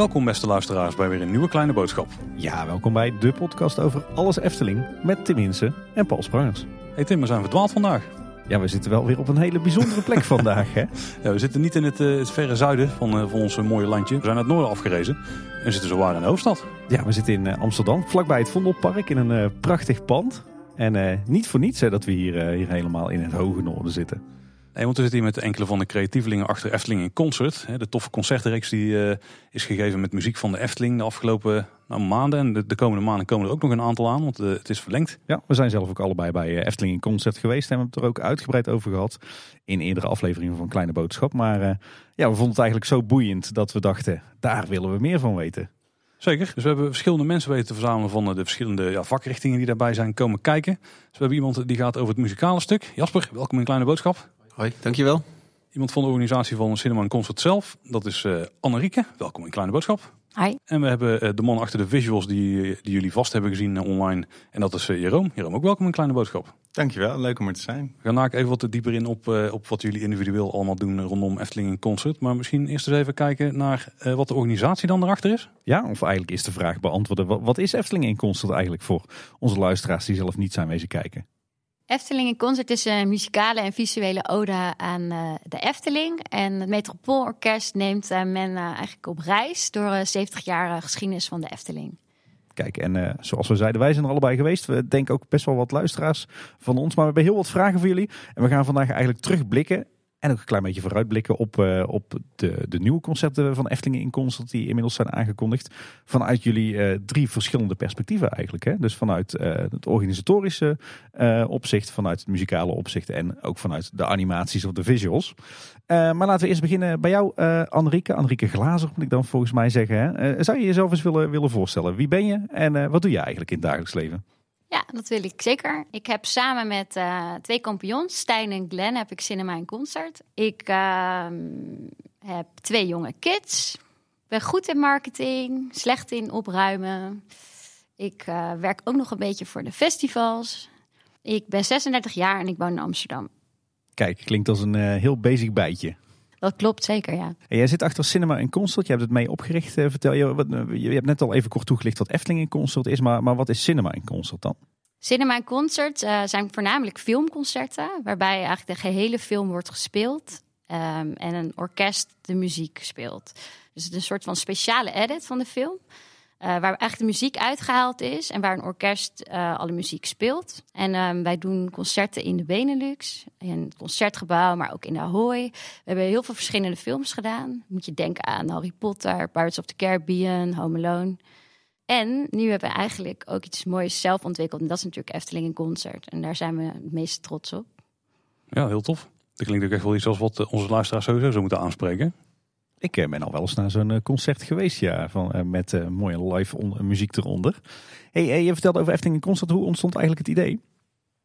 Welkom beste luisteraars bij weer een nieuwe kleine boodschap. Ja, welkom bij de podcast over alles Efteling met Tim Insen en Paul Sprangers. Hey Tim, we zijn verdwaald vandaag. Ja, we zitten wel weer op een hele bijzondere plek vandaag. Hè? Ja, we zitten niet in het, eh, het verre zuiden van, eh, van ons eh, mooie landje. We zijn uit het noorden afgerezen en zitten zo waar in de hoofdstad. Ja, we zitten in Amsterdam, vlakbij het Vondelpark in een prachtig pand. En eh, niet voor niets hè, dat we hier, eh, hier helemaal in het hoge noorden zitten. Nee, want we zitten hier met enkele van de creatievelingen achter Efteling in Concert. De toffe concertreeks die eh, is gegeven met muziek van de Efteling de afgelopen nou, maanden. En de, de komende maanden komen er ook nog een aantal aan, want het is verlengd. Ja, we zijn zelf ook allebei bij Efteling in Concert geweest. En we hebben het er ook uitgebreid over gehad in eerdere afleveringen van Kleine Boodschap. Maar ja, we vonden het eigenlijk zo boeiend dat we dachten, daar willen we meer van weten. Zeker. Dus we hebben verschillende mensen weten te verzamelen van eh, de verschillende ja, vakrichtingen die daarbij zijn komen kijken. Dus we hebben iemand die gaat over het muzikale stuk. Jasper, welkom in Kleine Boodschap. Hoi, dankjewel. Iemand van de organisatie van Cinema en Concert zelf. Dat is eh Annerieke. Welkom in Kleine Boodschap. Hi. En we hebben eh, de man achter de visuals die, die jullie vast hebben gezien eh, online. En dat is eh, Jeroen. Jeroen, ook welkom in Kleine Boodschap. Dankjewel, leuk om er te zijn. We gaan daar even wat dieper in op, eh, op wat jullie individueel allemaal doen rondom Efteling in Concert. Maar misschien eerst eens even kijken naar eh, wat de organisatie dan erachter is. Ja, of eigenlijk is de vraag beantwoorden, wat, wat is Efteling in Concert eigenlijk voor onze luisteraars die zelf niet zijn wezen kijken? Efteling in Concert is een muzikale en visuele ode aan eh, de Efteling. En het Metropoolorkest neemt eh, men eh, eigenlijk op reis door de 70 jaar geschiedenis van de Efteling. Kijk, en zoals we zeiden, wij zijn er allebei geweest. We denken ook best wel wat luisteraars van ons. Maar we hebben heel wat vragen voor jullie. En we gaan vandaag eigenlijk terugblikken. En ook een klein beetje vooruitblikken op, eh, op de, de nieuwe concerten van Efteling in Concert. Die inmiddels zijn aangekondigd. Vanuit jullie eh, drie verschillende perspectieven eigenlijk. Hè? Dus vanuit eh, het organisatorische opzicht. Vanuit het muzikale opzicht. En ook vanuit de animaties of de visuals. Maar laten we eerst beginnen bij jou, Annerieke. Annerieke Glazer moet ik dan volgens mij zeggen. Hè? Zou je jezelf eens willen, willen voorstellen? Wie ben je en wat doe je eigenlijk in het dagelijks leven? Ja, dat wil ik zeker. Ik heb samen met eh, twee kampioens, Stijn en Glenn, heb ik Cinema in Concert. Ik ehm, heb twee jonge kids. Ben goed in marketing, slecht in opruimen. Ik eh, werk ook nog een beetje voor de festivals. Ik ben 36 jaar en ik woon in Amsterdam. Kijk, klinkt als een eh, heel basic bijtje. Dat klopt zeker, ja. En jij zit achter Cinema in Concert. Je hebt het mee opgericht. eh, vertel je, wat, eh, je hebt net al even kort toegelicht wat Efteling in Concert is. Maar, maar wat is Cinema in Concert dan? Cinema en concert eh, zijn voornamelijk filmconcerten, waarbij eigenlijk de gehele film wordt gespeeld ehm, en een orkest de muziek speelt. Dus het is een soort van speciale edit van de film, eh, waar eigenlijk de muziek uitgehaald is en waar een orkest eh, alle muziek speelt. En ehm, wij doen concerten in de Benelux, in het concertgebouw, maar ook in de Ahoy. We hebben heel veel verschillende films gedaan. Moet je denken aan Harry Potter, Pirates of the Caribbean, Home Alone. En nu hebben we eigenlijk ook iets moois zelf ontwikkeld. En dat is natuurlijk Efteling in Concert. En daar zijn we het meest trots op. Ja, heel tof. Dat klinkt ook echt wel iets als wat eh, onze luisteraars sowieso zou moeten aanspreken. Ik eh, ben al wel eens naar zo'n eh, concert geweest, ja. Van, eh, met mooie live muziek eronder. Hey, je vertelde over Efteling in Concert. Hoe ontstond eigenlijk het idee?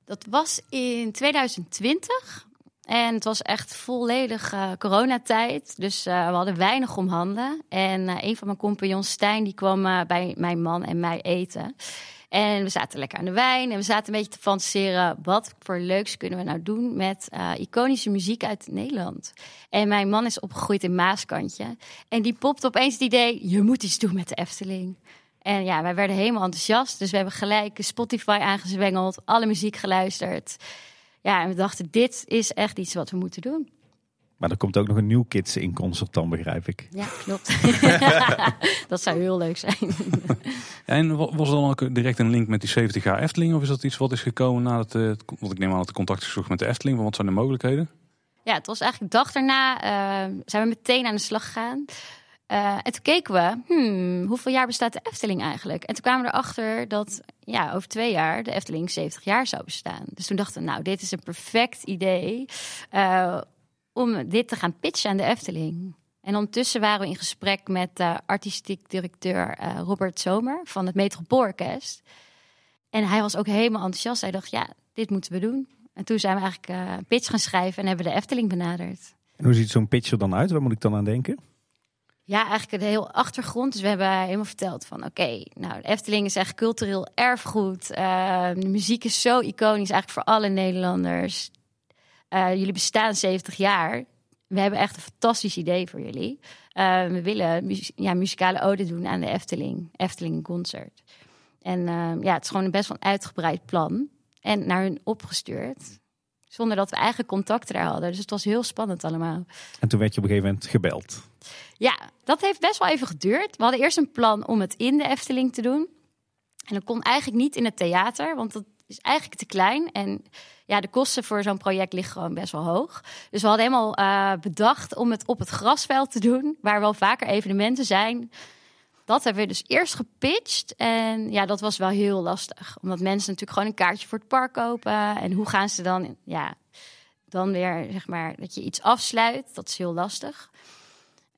Dat was in 2020. En het was echt volledig eh, coronatijd. Dus we hadden weinig om handen. En een van mijn compagnons, Stijn, die kwam bij mijn man en mij eten. En we zaten lekker aan de wijn. En we zaten een beetje te fantaseren. Wat voor leuks kunnen we nou doen met eh, iconische muziek uit Nederland? En mijn man is opgegroeid in Maaskantje. En die popte opeens het idee: je moet iets doen met de Efteling. En ja, wij werden helemaal enthousiast. Dus we hebben gelijk Spotify aangezwengeld, alle muziek geluisterd. Ja, en we dachten, dit is echt iets wat we moeten doen. Maar er komt ook nog een nieuw Kids in Concert dan, begrijp ik. Ja, klopt. dat zou heel leuk zijn. En wa- was er dan ook direct een link met die 70 jaar Efteling? Of is dat iets wat is gekomen nadat, eh, het, want ik neem aan dat de contact is gezocht met de Efteling. Wat zijn de mogelijkheden? Ja, het was eigenlijk de dag daarna eh, zijn we meteen aan de slag gegaan. Eh, en toen keken we, hmm, hoeveel jaar bestaat de Efteling eigenlijk? En toen kwamen we erachter dat ja, over twee jaar de Efteling 70 jaar zou bestaan. Dus toen dachten we, nou, dit is een perfect idee eh, om dit te gaan pitchen aan de Efteling. En ondertussen waren we in gesprek met de artistiek directeur eh, Robert Zomer van het Metropoolorkest. En hij was ook helemaal enthousiast. Hij dacht, ja, dit moeten we doen. En toen zijn we eigenlijk eh, een pitch gaan schrijven en hebben de Efteling benaderd. En hoe ziet zo'n pitch er dan uit? Waar moet ik dan aan denken? Ja, eigenlijk een heel achtergrond. Dus we hebben helemaal verteld van oké, nou de Efteling is echt cultureel erfgoed. Uh, de muziek is zo iconisch eigenlijk voor alle Nederlanders. Uh, jullie bestaan 70 jaar. We hebben echt een fantastisch idee voor jullie. Uh, we willen mu ja, muzikale ode doen aan de Efteling. Efteling Concert. En ja, het is gewoon een best wel uitgebreid plan. En naar hun opgestuurd. Zonder dat we eigen contacten daar hadden. Dus het was heel spannend allemaal. En toen werd je op een gegeven moment gebeld. Ja, dat heeft best wel even geduurd. We hadden eerst een plan om het in de Efteling te doen. En dat kon eigenlijk niet in het theater, want dat is eigenlijk te klein. En ja, de kosten voor zo'n project liggen gewoon best wel hoog. Dus we hadden helemaal uh, bedacht om het op het grasveld te doen, waar wel vaker evenementen zijn. Dat hebben we dus eerst gepitcht. En ja, dat was wel heel lastig. Omdat mensen natuurlijk gewoon een kaartje voor het park kopen. En hoe gaan ze dan, ja, dan weer, zeg maar, dat je iets afsluit. Dat is heel lastig.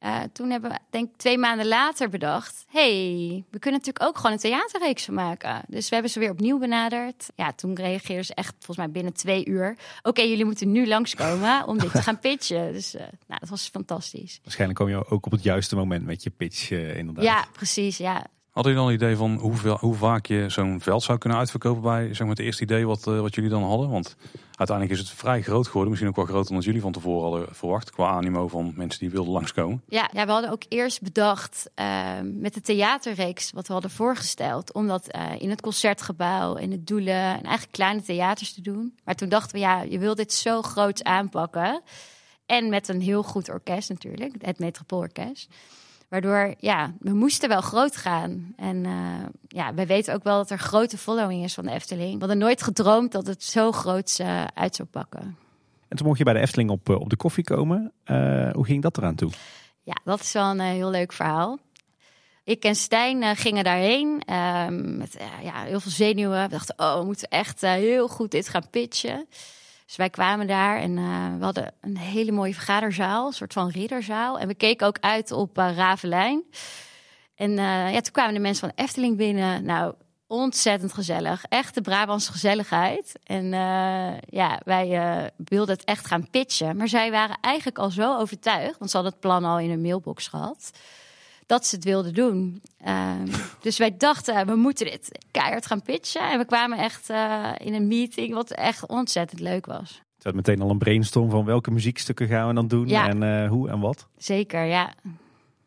Uh, toen hebben we, denk ik, twee maanden later bedacht: hey, we kunnen natuurlijk ook gewoon een theaterreeks van maken. Dus we hebben ze weer opnieuw benaderd. Ja, toen reageerden ze echt, volgens mij binnen twee uur: oké, jullie moeten nu langskomen om dit te gaan pitchen. Dus uh, nou, dat was fantastisch. Waarschijnlijk kom je ook op het juiste moment met je pitch, uh, inderdaad. Ja, precies. Ja. Hadden jullie dan een idee van hoeveel, hoe vaak je zo'n veld zou kunnen uitverkopen bij zeg maar, het eerste idee wat, wat jullie dan hadden? Want uiteindelijk is het vrij groot geworden. Misschien ook wel groter dan jullie van tevoren hadden verwacht. Qua animo van mensen die wilden langskomen. Ja, ja we hadden ook eerst bedacht uh, met de theaterreeks wat we hadden voorgesteld. Om dat uh, in het concertgebouw, in het Doelen en eigenlijk kleine theaters te doen. Maar toen dachten we, ja, je wil dit zo groot aanpakken. En met een heel goed orkest natuurlijk, het Metropoolorkest. Waardoor, ja, we moesten wel groot gaan. En uh, ja, wij weten ook wel dat er grote following is van de Efteling. We hadden nooit gedroomd dat het zo groot uh, uit zou pakken. En toen mocht je bij de Efteling op, op de koffie komen. Uh, hoe ging dat eraan toe? Ja, dat is wel een heel leuk verhaal. Ik en Stijn gingen daarheen met ja, heel veel zenuwen. We dachten, oh, we moeten echt heel goed dit gaan pitchen. Dus wij kwamen daar en uh, we hadden een hele mooie vergaderzaal, een soort van ridderzaal. En we keken ook uit op uh, Ravelijn. En uh, ja, toen kwamen de mensen van Efteling binnen. Nou, ontzettend gezellig. Echte Brabantse gezelligheid. En ja, wij wilden het echt gaan pitchen. Maar zij waren eigenlijk al zo overtuigd, want ze hadden het plan al in een mailbox gehad dat ze het wilden doen. Uh, dus wij dachten, we moeten dit keihard gaan pitchen. En we kwamen echt uh, in een meeting, wat echt ontzettend leuk was. Het werd meteen al een brainstorm van welke muziekstukken gaan we dan doen ja. en uh, hoe en wat. Zeker, ja.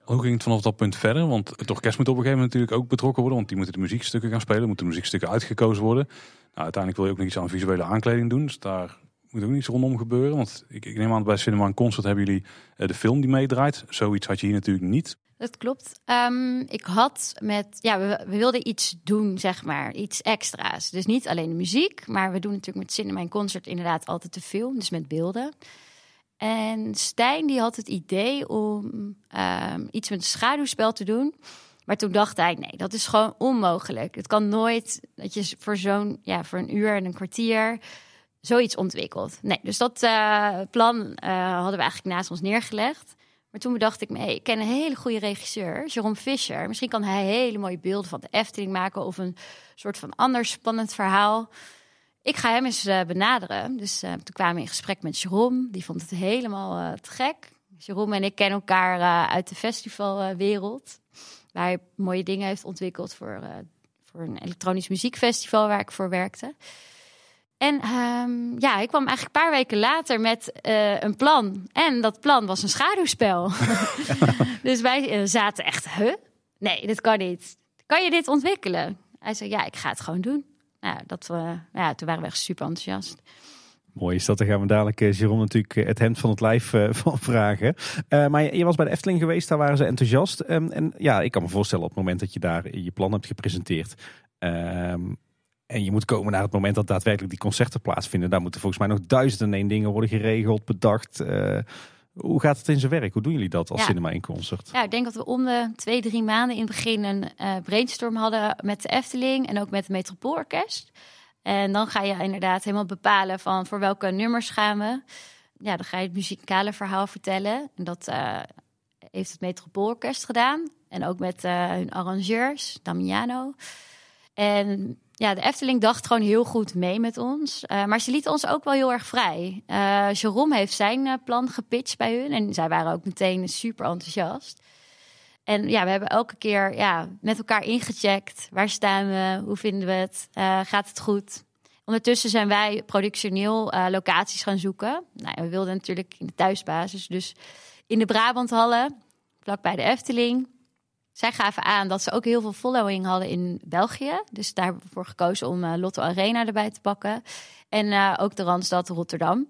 Hoe ging het vanaf dat punt verder? Want het orkest moet op een gegeven moment natuurlijk ook betrokken worden. Want die moeten de muziekstukken gaan spelen, moeten de muziekstukken uitgekozen worden. Nou, uiteindelijk wil je ook nog iets aan visuele aankleding doen. Dus daar moet ook niets rondom gebeuren. Want ik, ik neem aan bij Cinema en Concert hebben jullie uh, de film die meedraait. Zoiets had je hier natuurlijk niet. Dat klopt. Um, ik had met, ja, we, wilden iets doen, zeg maar, iets extra's. Dus niet alleen de muziek, maar we doen natuurlijk met Cinema en Concert inderdaad altijd de film, dus met beelden. En Stijn die had het idee om um, iets met een schaduwspel te doen. Maar toen dacht hij, nee, dat is gewoon onmogelijk. Het kan nooit dat je voor zo'n, ja, voor een uur en een kwartier zoiets ontwikkelt. Nee, dus dat uh, plan uh, hadden we eigenlijk naast ons neergelegd. Maar toen bedacht ik me, ik ken een hele goede regisseur, Jerome Fischer. Misschien kan hij hele mooie beelden van de Efteling maken of een soort van ander spannend verhaal. Ik ga hem eens uh, benaderen. Dus toen kwamen we in gesprek met Jerome. Die vond het helemaal te gek. Jerome en ik kennen elkaar uit de festivalwereld. waar hij mooie dingen heeft ontwikkeld voor, voor een elektronisch muziekfestival waar ik voor werkte. En um, ja, ik kwam eigenlijk een paar weken later met uh, een plan. En dat plan was een schaduwspel. dus wij uh, zaten echt, huh? Nee, dit kan niet. Kan je dit ontwikkelen? Hij zei, ja, ik ga het gewoon doen. Nou, dat, uh, ja, toen waren we echt super enthousiast. Mooi is dat. Dan gaan we dadelijk, uh, Jeroen, natuurlijk het hemd van het lijf uh, van vragen. Uh, maar je, je, was bij de Efteling geweest, daar waren ze enthousiast. Um, en ja, ik kan me voorstellen op het moment dat je daar je plan hebt gepresenteerd... Um, en je moet komen naar het moment dat daadwerkelijk die concerten plaatsvinden. Daar moeten volgens mij nog duizenden en één dingen worden geregeld, bedacht. Uh, hoe gaat het in zijn werk? Hoe doen jullie dat als ja. cinema in concert? Ja, ik denk dat we om de twee, drie maanden in het begin een uh, brainstorm hadden met de Efteling en ook met het Metropoolorkest. En dan ga je inderdaad helemaal bepalen van voor welke nummers gaan we. Ja, dan ga je het muzikale verhaal vertellen. En dat uh, heeft het Metropoolorkest gedaan. En ook met hun arrangeurs, Damiano. En ja, de Efteling dacht gewoon heel goed mee met ons. Uh, maar ze lieten ons ook wel heel erg vrij. Uh, Jerome heeft zijn uh, plan gepitcht bij hun. En zij waren ook meteen super enthousiast. En ja, we hebben elke keer ja, met elkaar ingecheckt. Waar staan we? Hoe vinden we het? Gaat het goed? Ondertussen zijn wij productioneel locaties gaan zoeken. Nou, we wilden natuurlijk in de thuisbasis, dus in de Brabanthallen, vlakbij de Efteling. Zij gaven aan dat ze ook heel veel following hadden in België. Dus daar hebben we voor gekozen om uh, Lotto Arena erbij te pakken. En uh, ook de Randstad Rotterdam.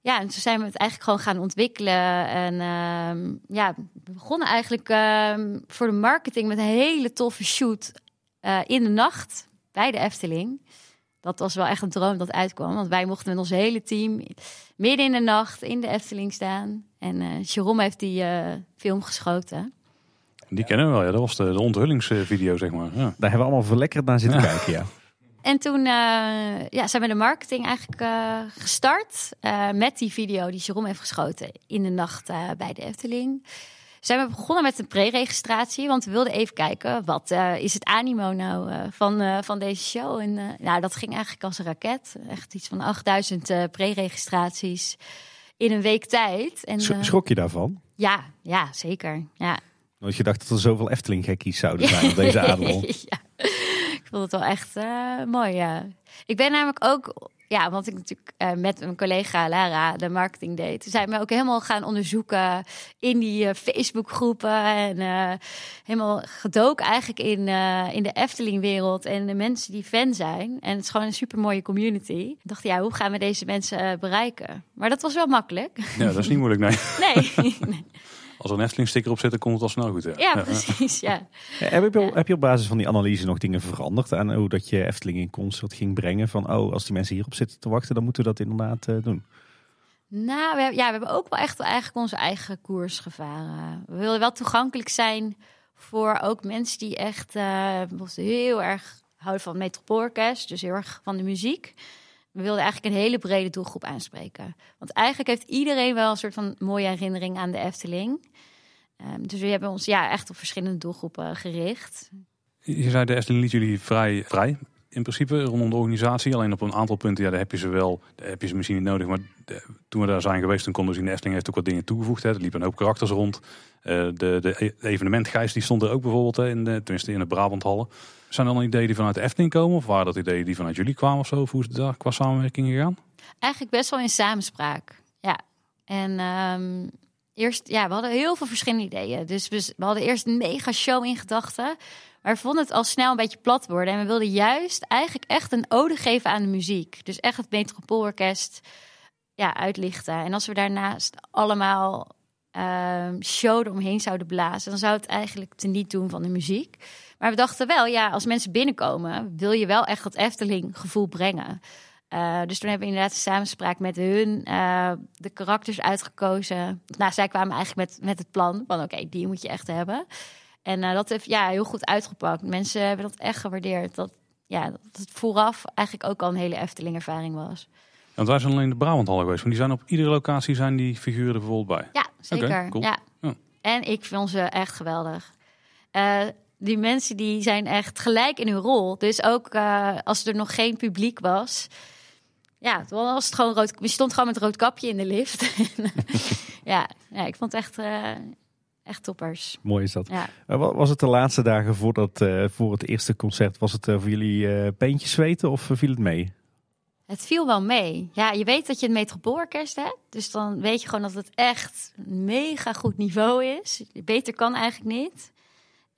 Ja, en toen zijn we het eigenlijk gewoon gaan ontwikkelen. En uh, ja, we begonnen eigenlijk ehm, voor de marketing met een hele toffe shoot uh, in de nacht bij de Efteling. Dat was wel echt een droom dat uitkwam. Want wij mochten met ons hele team midden in de nacht in de Efteling staan. En Jerome heeft die film geschoten. Die kennen we wel, ja. Dat was de, de onthullingsvideo, zeg maar. Ja. Daar hebben we allemaal verlekkerd naar zitten kijken, ja. En toen uh, ja, zijn we de marketing eigenlijk uh, gestart uh, met die video die Jerome heeft geschoten in de nacht bij de Efteling. Zijn we begonnen met een pre-registratie, want we wilden even kijken wat is het animo nou van, van deze show. En nou, dat ging eigenlijk als een raket. Echt iets van 8000 pre-registraties in een week tijd. En, Schrok je daarvan? Ja, ja zeker. Ja. Want je dacht dat er zoveel Efteling-gekkies zouden zijn op deze adel. ja. Ik vond het wel echt uh, mooi, ja. Ik ben namelijk ook, ja, want ik natuurlijk uh, met mijn collega Lara de marketing deed. Zijn we ook helemaal gaan onderzoeken in die uh, Facebookgroepen. En helemaal gedoken eigenlijk in, in de Efteling-wereld en de mensen die fan zijn. En het is gewoon een super mooie community. Ik dacht, ja, hoe gaan we deze mensen bereiken? Maar dat was wel makkelijk. Ja, dat is niet moeilijk, nee. nee. Als er een Efteling sticker op zit, dan komt het al snel goed. Ja, ja precies. Ja. Heb, je, heb je op basis van die analyse nog dingen veranderd aan hoe dat je Efteling in concert ging brengen? Van, oh, als die mensen hierop zitten te wachten, dan moeten we dat inderdaad uh, doen. Nou, we, ja, we hebben ook wel echt eigenlijk onze eigen koers gevaren. We willen wel toegankelijk zijn voor ook mensen die echt uh, heel erg houden van metropoolorkest, dus heel erg van de muziek. We wilden eigenlijk een hele brede doelgroep aanspreken. Want eigenlijk heeft iedereen wel een soort van mooie herinnering aan de Efteling. Um, dus we hebben ons ja, echt op verschillende doelgroepen gericht. Je zei de Efteling liet jullie vrij, vrij in principe rondom de organisatie. Alleen op een aantal punten, ja, daar heb je ze wel, daar heb je ze misschien niet nodig. Maar toen we daar zijn geweest, toen konden we zien, de Efteling heeft ook wat dingen toegevoegd. Hè. Er liepen een hoop karakters rond. Uh, de, de evenementgeist die stond er ook bijvoorbeeld, hè, in de, tenminste in de Brabanthallen. Zijn er dan ideeën die vanuit Efteling komen? Of waren dat ideeën die vanuit jullie kwamen of zo? Of hoe is het daar qua samenwerking gegaan? Eigenlijk best wel in samenspraak, ja. En um, eerst, ja, we hadden heel veel verschillende ideeën. Dus we, hadden eerst een mega show in gedachten. Maar we vonden het al snel een beetje plat worden. En we wilden juist eigenlijk echt een ode geven aan de muziek. Dus echt het Metropoolorkest ja, uitlichten. En als we daarnaast allemaal uh, show eromheen zouden blazen... dan zou het eigenlijk te niet doen van de muziek. Maar we dachten wel, ja, als mensen binnenkomen... wil je wel echt dat Efteling gevoel brengen... Uh, dus toen hebben we inderdaad een samenspraak met hun, uh, de karakters uitgekozen. Nou, zij kwamen eigenlijk met, met het plan van oké, die moet je echt hebben. En uh, dat heeft ja, heel goed uitgepakt. Mensen hebben dat echt gewaardeerd. Dat, ja, dat het vooraf eigenlijk ook al een hele Efteling-ervaring was. Want wij zijn alleen de Brabanthallen geweest. Maar die zijn op iedere locatie zijn die figuren er bijvoorbeeld bij. Ja, zeker. Okay, cool. ja. ja. En ik vind ze echt geweldig. Die mensen die zijn echt gelijk in hun rol. Dus ook als er nog geen publiek was ja, toen was het gewoon rood. Je stond gewoon met rood kapje in de lift. ja, ja, ik vond het echt, uh, echt toppers. Mooi is dat. Ja. Uh, was het de laatste dagen voor, dat, uh, voor het eerste concert? Was het voor jullie peentjes zweten of viel het mee? Het viel wel mee. Ja, je weet dat je een metropoolorkest hebt. Dus dan weet je gewoon dat het echt een mega goed niveau is. Beter kan eigenlijk niet.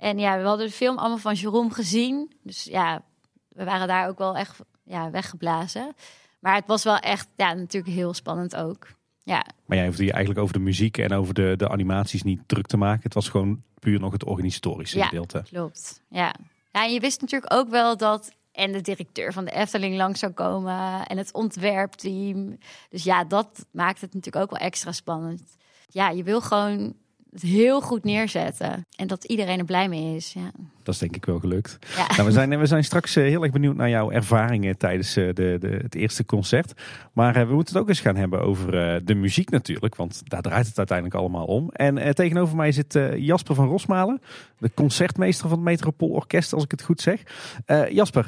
En ja, we hadden de film allemaal van Jerome gezien. Dus ja, we waren daar ook wel echt ja, weggeblazen. Maar het was wel echt, ja, natuurlijk heel spannend ook. Ja. Maar jij hoefde je eigenlijk over de muziek en over de, de animaties niet druk te maken. Het was gewoon puur nog het organisatorische ja, gedeelte. Klopt. Ja. ja, en je wist natuurlijk ook wel dat en de directeur van de Efteling langs zou komen en het ontwerpteam. Dus ja, dat maakt het natuurlijk ook wel extra spannend. Ja, je wil gewoon het heel goed neerzetten. En dat iedereen er blij mee is. Ja. Dat is denk ik wel gelukt. Ja. Nou, we, zijn, we zijn straks eh, heel erg benieuwd naar jouw ervaringen tijdens eh, de, de, het eerste concert. Maar eh, we moeten het ook eens gaan hebben over de muziek natuurlijk. Want daar draait het uiteindelijk allemaal om. En tegenover mij zit Jasper van Rosmalen. De concertmeester van het Metropoolorkest, als ik het goed zeg. Jasper,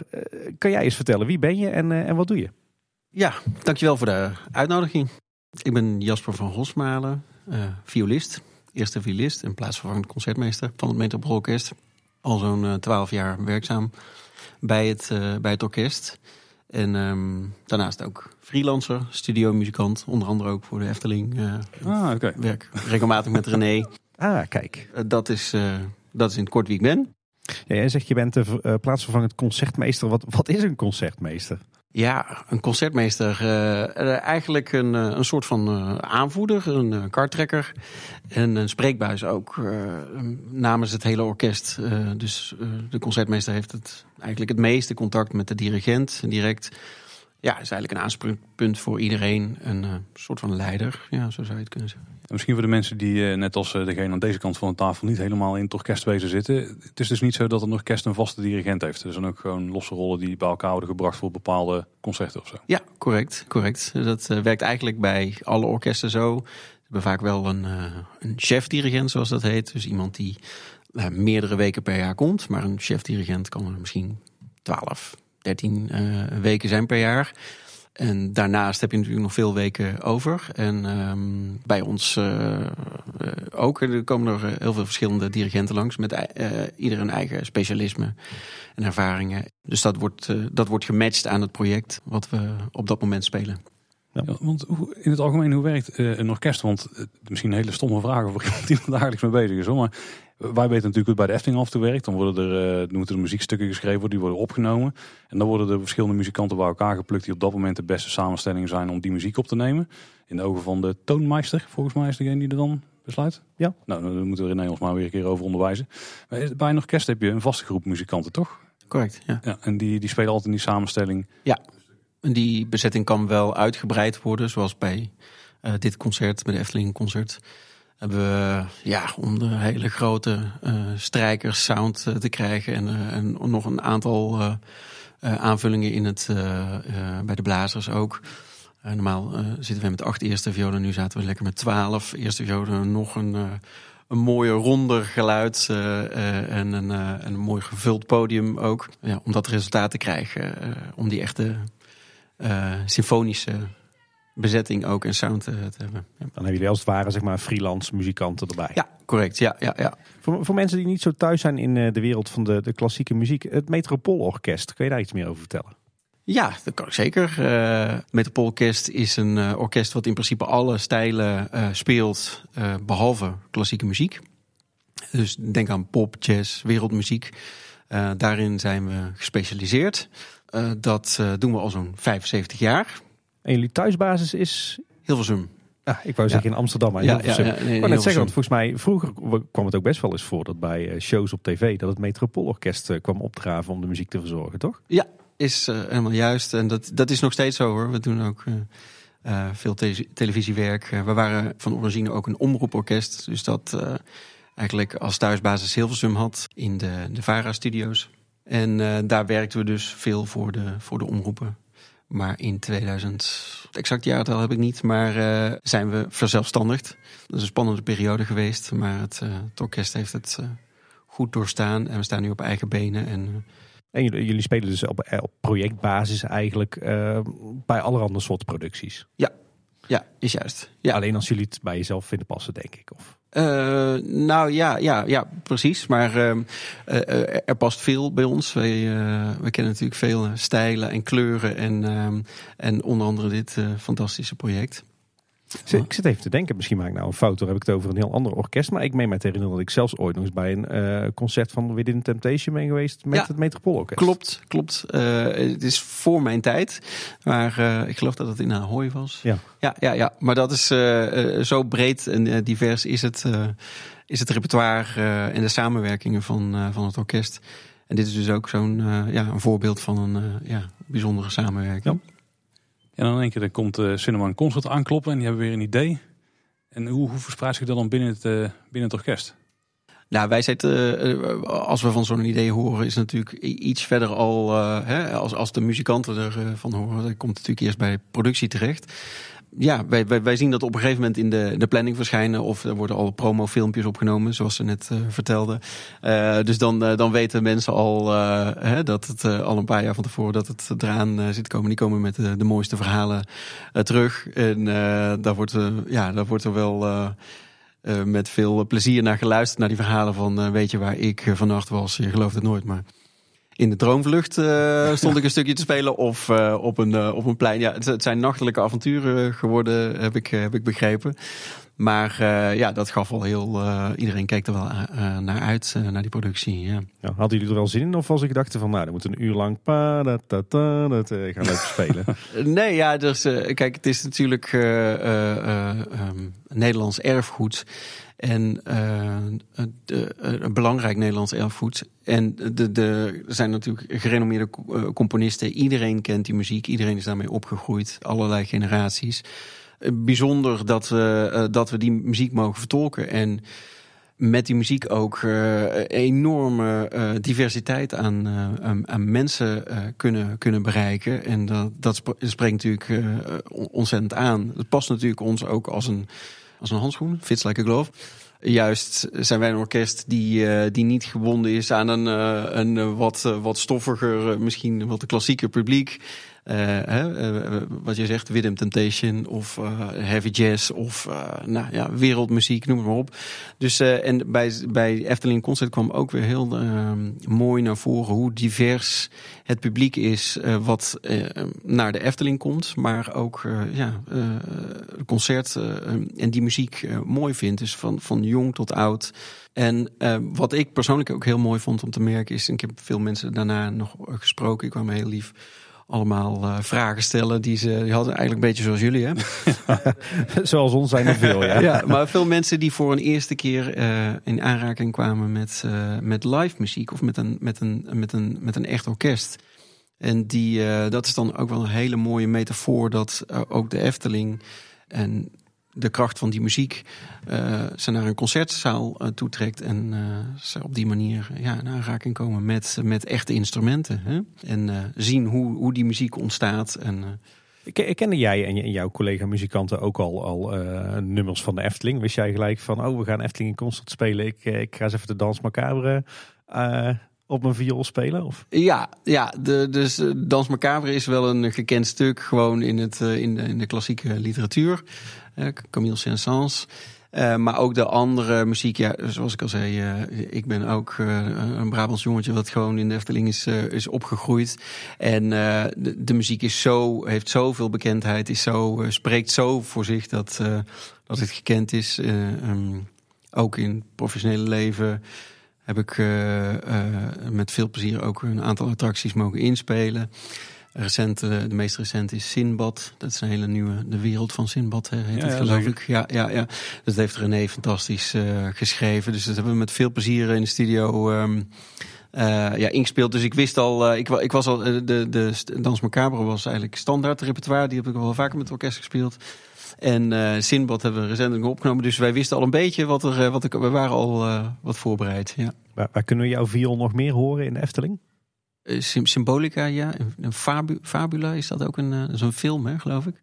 kan jij eens vertellen wie ben je en, en wat doe je? Ja, dankjewel voor de uitnodiging. Ik ben Jasper van Rosmalen, violist eerste violist en plaatsvervangend concertmeester van het Metropoolorkest. Al zo'n twaalf jaar werkzaam bij het, bij het orkest. En um, daarnaast ook freelancer, studiomuzikant. Onder andere ook voor de Efteling. Uh, ah, oké. Werk regelmatig met René. Ah, kijk. Uh, dat, is, uh, dat is in het kort wie ik ben. Ja, jij zegt je bent de plaatsvervangend concertmeester. Wat, wat is een concertmeester? Ja, een concertmeester. Uh, eigenlijk een, een soort van uh, aanvoerder, een uh, kartrekker. En een spreekbuis ook namens het hele orkest. dus de concertmeester heeft het, eigenlijk het meeste contact met de dirigent direct ja, is eigenlijk een aanspreekpunt voor iedereen. Een uh, soort van leider, ja, zo zou je het kunnen zeggen. En misschien voor de mensen die, uh, net als uh, degene aan deze kant van de tafel, niet helemaal in het orkestwezen zitten. Het is dus niet zo dat een orkest een vaste dirigent heeft. Er zijn ook gewoon losse rollen die bij elkaar worden gebracht voor bepaalde concerten of zo. Ja, correct. correct. Dat werkt eigenlijk bij alle orkesten zo. We hebben vaak wel een, een chef-dirigent, zoals dat heet. Dus iemand die meerdere weken per jaar komt. Maar een chef-dirigent kan er misschien 12, 13 uh, weken zijn per jaar. En daarnaast heb je natuurlijk nog veel weken over. En um, bij ons uh, ook. Er komen er heel veel verschillende dirigenten langs. Met uh, ieder een eigen specialisme en ervaringen. Dus dat wordt, dat wordt gematcht aan het project wat we op dat moment spelen. Ja, want in het algemeen, hoe werkt een orkest? Want misschien een hele stomme vraag voor iemand die er dagelijks mee bezig is. Hoor. Maar wij weten natuurlijk hoe het bij de Efteling af te werkt. Dan worden er, uh, moeten er muziekstukken geschreven worden, die worden opgenomen. En dan worden er verschillende muzikanten bij elkaar geplukt die op dat moment de beste samenstelling zijn om die muziek op te nemen. In de ogen van de toonmeister, volgens mij is degene die er dan besluit. Ja. Nou, dan moeten we in Nederlands maar weer een keer over onderwijzen. Bij een orkest heb je een vaste groep muzikanten, toch? Correct, ja. ja en die, die spelen altijd in die samenstelling. Ja, en die bezetting kan wel uitgebreid worden, zoals bij uh, dit concert, bij de Efteling concert hebben we ja, om de hele grote uh, strijkers sound uh, te krijgen en, uh, en nog een aantal aanvullingen in het, bij de blazers ook. normaal zitten we met acht eerste violen, nu zaten we lekker met twaalf eerste violen. Nog een, een mooier ronder geluid en een, een mooi gevuld podium ook. Ja, om dat resultaat te krijgen, om die echte symfonische bezetting ook en sound te, hebben. Ja. Dan hebben jullie als het ware zeg maar freelance muzikanten erbij. Ja, correct. Ja, ja, ja. Voor, voor mensen die niet zo thuis zijn in eh, de wereld van de, de klassieke muziek, het Metropoolorkest, kun je daar iets meer over vertellen? Ja, dat kan ik zeker. Uh, Metropoolorkest is een uh, orkest wat in principe alle stijlen uh, speelt, behalve klassieke muziek. Dus denk aan pop, jazz, wereldmuziek. daarin zijn we gespecialiseerd. dat doen we al zo'n 75 jaar. En jullie thuisbasis is? Hilversum. Ah, ik wou zeggen in Amsterdam, maar ja, Hilversum. Ja, ja, nee, ik net zeggen, want volgens mij vroeger kwam het ook best wel eens voor dat bij eh, shows op tv dat het Metropoolorkest eh, kwam opdraven om de muziek te verzorgen, toch? Ja, is uh, helemaal juist. En dat, dat is nog steeds zo hoor. We doen ook uh, veel te televisiewerk. we waren van origine ook een omroeporkest. Dus dat eigenlijk als thuisbasis Hilversum had in de, de VARA-studio's. En daar werkten we dus veel voor de, voor de omroepen. Maar in 2000, het exact jaartal heb ik niet, maar uh, zijn we verzelfstandigd. Dat is een spannende periode geweest, maar het, uh, het orkest heeft het uh, goed doorstaan. En we staan nu op eigen benen. En, en jullie, spelen dus op, op projectbasis eigenlijk bij allerhande soorten producties? Ja, ja, is juist. Ja. Alleen als jullie het bij jezelf vinden passen, denk ik. Of? Uh, nou ja, ja, ja, precies. Maar uh, uh, er past veel bij ons. Wij, we kennen natuurlijk veel stijlen en kleuren. En, ehm, en onder andere dit fantastische project. Ik zit even te denken, misschien maak ik nou een fout, dan heb ik het over een heel ander orkest. Maar ik meen mij te herinneren dat ik zelfs ooit nog eens bij een uh, concert van Within Temptation ben geweest met ja, het Metropoolorkest. Klopt, klopt. Uh, het is voor mijn tijd, maar uh, ik geloof dat het in Ahoy was. Ja, ja, ja, ja. maar dat is zo breed en divers is het, is het repertoire en de samenwerkingen van, van het orkest. En dit is dus ook zo'n ja, een voorbeeld van een ja, bijzondere samenwerking. Ja. En dan denk je, dan komt uh, Cinnamon Concert aankloppen en die hebben weer een idee. En hoe, hoe verspreidt zich dat dan binnen het, uh, binnen het orkest? Nou, wij zitten, uh, als we van zo'n idee horen, is natuurlijk iets verder al, hè, als, als de muzikanten ervan horen, dat komt natuurlijk eerst bij productie terecht ja, wij, wij, wij, zien dat op een gegeven moment in de, de planning verschijnen. Of er worden al promofilmpjes opgenomen, zoals ze net uh, vertelde. Uh, dus dan, uh, dan weten mensen al hè, dat het al een paar jaar van tevoren dat het eraan zit komen. Die komen met de, mooiste verhalen terug. En daar, wordt, ja, daar wordt er wel eh, met veel plezier naar geluisterd. Naar die verhalen van eh, weet je waar ik eh, vannacht was. Je gelooft het nooit, maar in de droomvlucht eh, stond ik een stukje te spelen. Of eh, op, een, eh, op een plein. Ja, het, het zijn nachtelijke avonturen geworden, heb ik, heb ik begrepen. Maar ja, dat gaf wel heel... iedereen keek er wel naar uit, naar die productie. Ja. Ja, hadden jullie er wel zin in? Of was ik dachten van, nou, dan moet een uur lang pa, da, da, da, dat eh, gaan spelen. Nee, ja, dus, kijk, het is natuurlijk ehm, Nederlands erfgoed. En eh, eh, een belangrijk Nederlands erfgoed. En de, de, er zijn natuurlijk gerenommeerde eh, componisten. Iedereen kent die muziek. Iedereen is daarmee opgegroeid. Allerlei generaties. Bijzonder dat we, dat we die muziek mogen vertolken. En met die muziek ook eh, enorme diversiteit aan, aan, mensen kunnen, kunnen bereiken. En dat, dat sp- spreekt natuurlijk on- ontzettend aan. Het past natuurlijk ons ook als een, als een handschoen, fits like a glove. Juist zijn wij een orkest die, eh, die niet gebonden is aan een, eh, een eh, wat, wat stoffiger, misschien wat klassieker publiek. Eh, hè, eh, wat je zegt, Rhythm Temptation of eh, heavy jazz of nou, ja, wereldmuziek, noem maar op. Dus en bij, bij Efteling Concert kwam ook weer heel eh, mooi naar voren hoe divers het publiek is wat naar de Efteling komt, maar ook ja, concert en die muziek mooi vindt. Dus van, van jong tot oud. En wat ik persoonlijk ook heel mooi vond om te merken is, en ik heb veel mensen daarna nog gesproken, ik kwam heel lief allemaal eh, vragen stellen die ze die hadden eigenlijk een beetje zoals jullie, hè? Zoals ons zijn er veel, ja. Ja, maar veel mensen die voor een eerste keer eh, in aanraking kwamen met, eh, met live muziek of met een, met, een, met, een, met een echt orkest. En die, dat is dan ook wel een hele mooie metafoor dat ook de Efteling en de kracht van die muziek eh, ze naar een concertzaal eh, toetrekt. En eh, ze op die manier ja, in aanraking komen met, met echte instrumenten. Hè? En zien hoe, hoe die muziek ontstaat. En, Ken- Kende jij en, jouw collega-muzikanten ook al, al nummers van de Efteling? Wist jij gelijk van, oh, we gaan Efteling in concert spelen. Ik, ik ga eens even de Dans Macabre op mijn viool spelen? Of? Ja, ja de, dus Dans Macabre is wel een gekend stuk gewoon in, het, in, de, in de klassieke literatuur. Camille Saint-Saëns. Eh, maar ook de andere muziek, ja, zoals ik al zei, eh, ik ben ook eh, een Brabants jongetje dat gewoon in de Efteling is, is opgegroeid. En de, de muziek is zo, heeft zoveel bekendheid, is zo, spreekt zo voor zich dat, dat het gekend is. Eh, ehm, ook in het professionele leven heb ik met veel plezier ook een aantal attracties mogen inspelen. Recent, eh, de meest recente is Sinbad. Dat is een hele nieuwe, de wereld van Sinbad heet Ja, het ja, geloof ik. Ja, ja, ja. Dat heeft René fantastisch eh, geschreven. Dus dat hebben we met veel plezier in de studio ehm, eh, ja, ingespeeld. Dus ik wist al, ik, ik was al, de, de Dans Macabre was eigenlijk standaard repertoire. Die heb ik al wel vaker met het orkest gespeeld. En eh Sinbad hebben we recent nog opgenomen. Dus wij wisten al een beetje wat er, wat ik, we waren al eh, wat voorbereid. Ja. Waar, waar kunnen we jouw viool nog meer horen in de Efteling? Eh, Sym- Symbolica, ja. En- en Fabu- Fabula is dat ook een, eh, zo'n film, hè, geloof ik.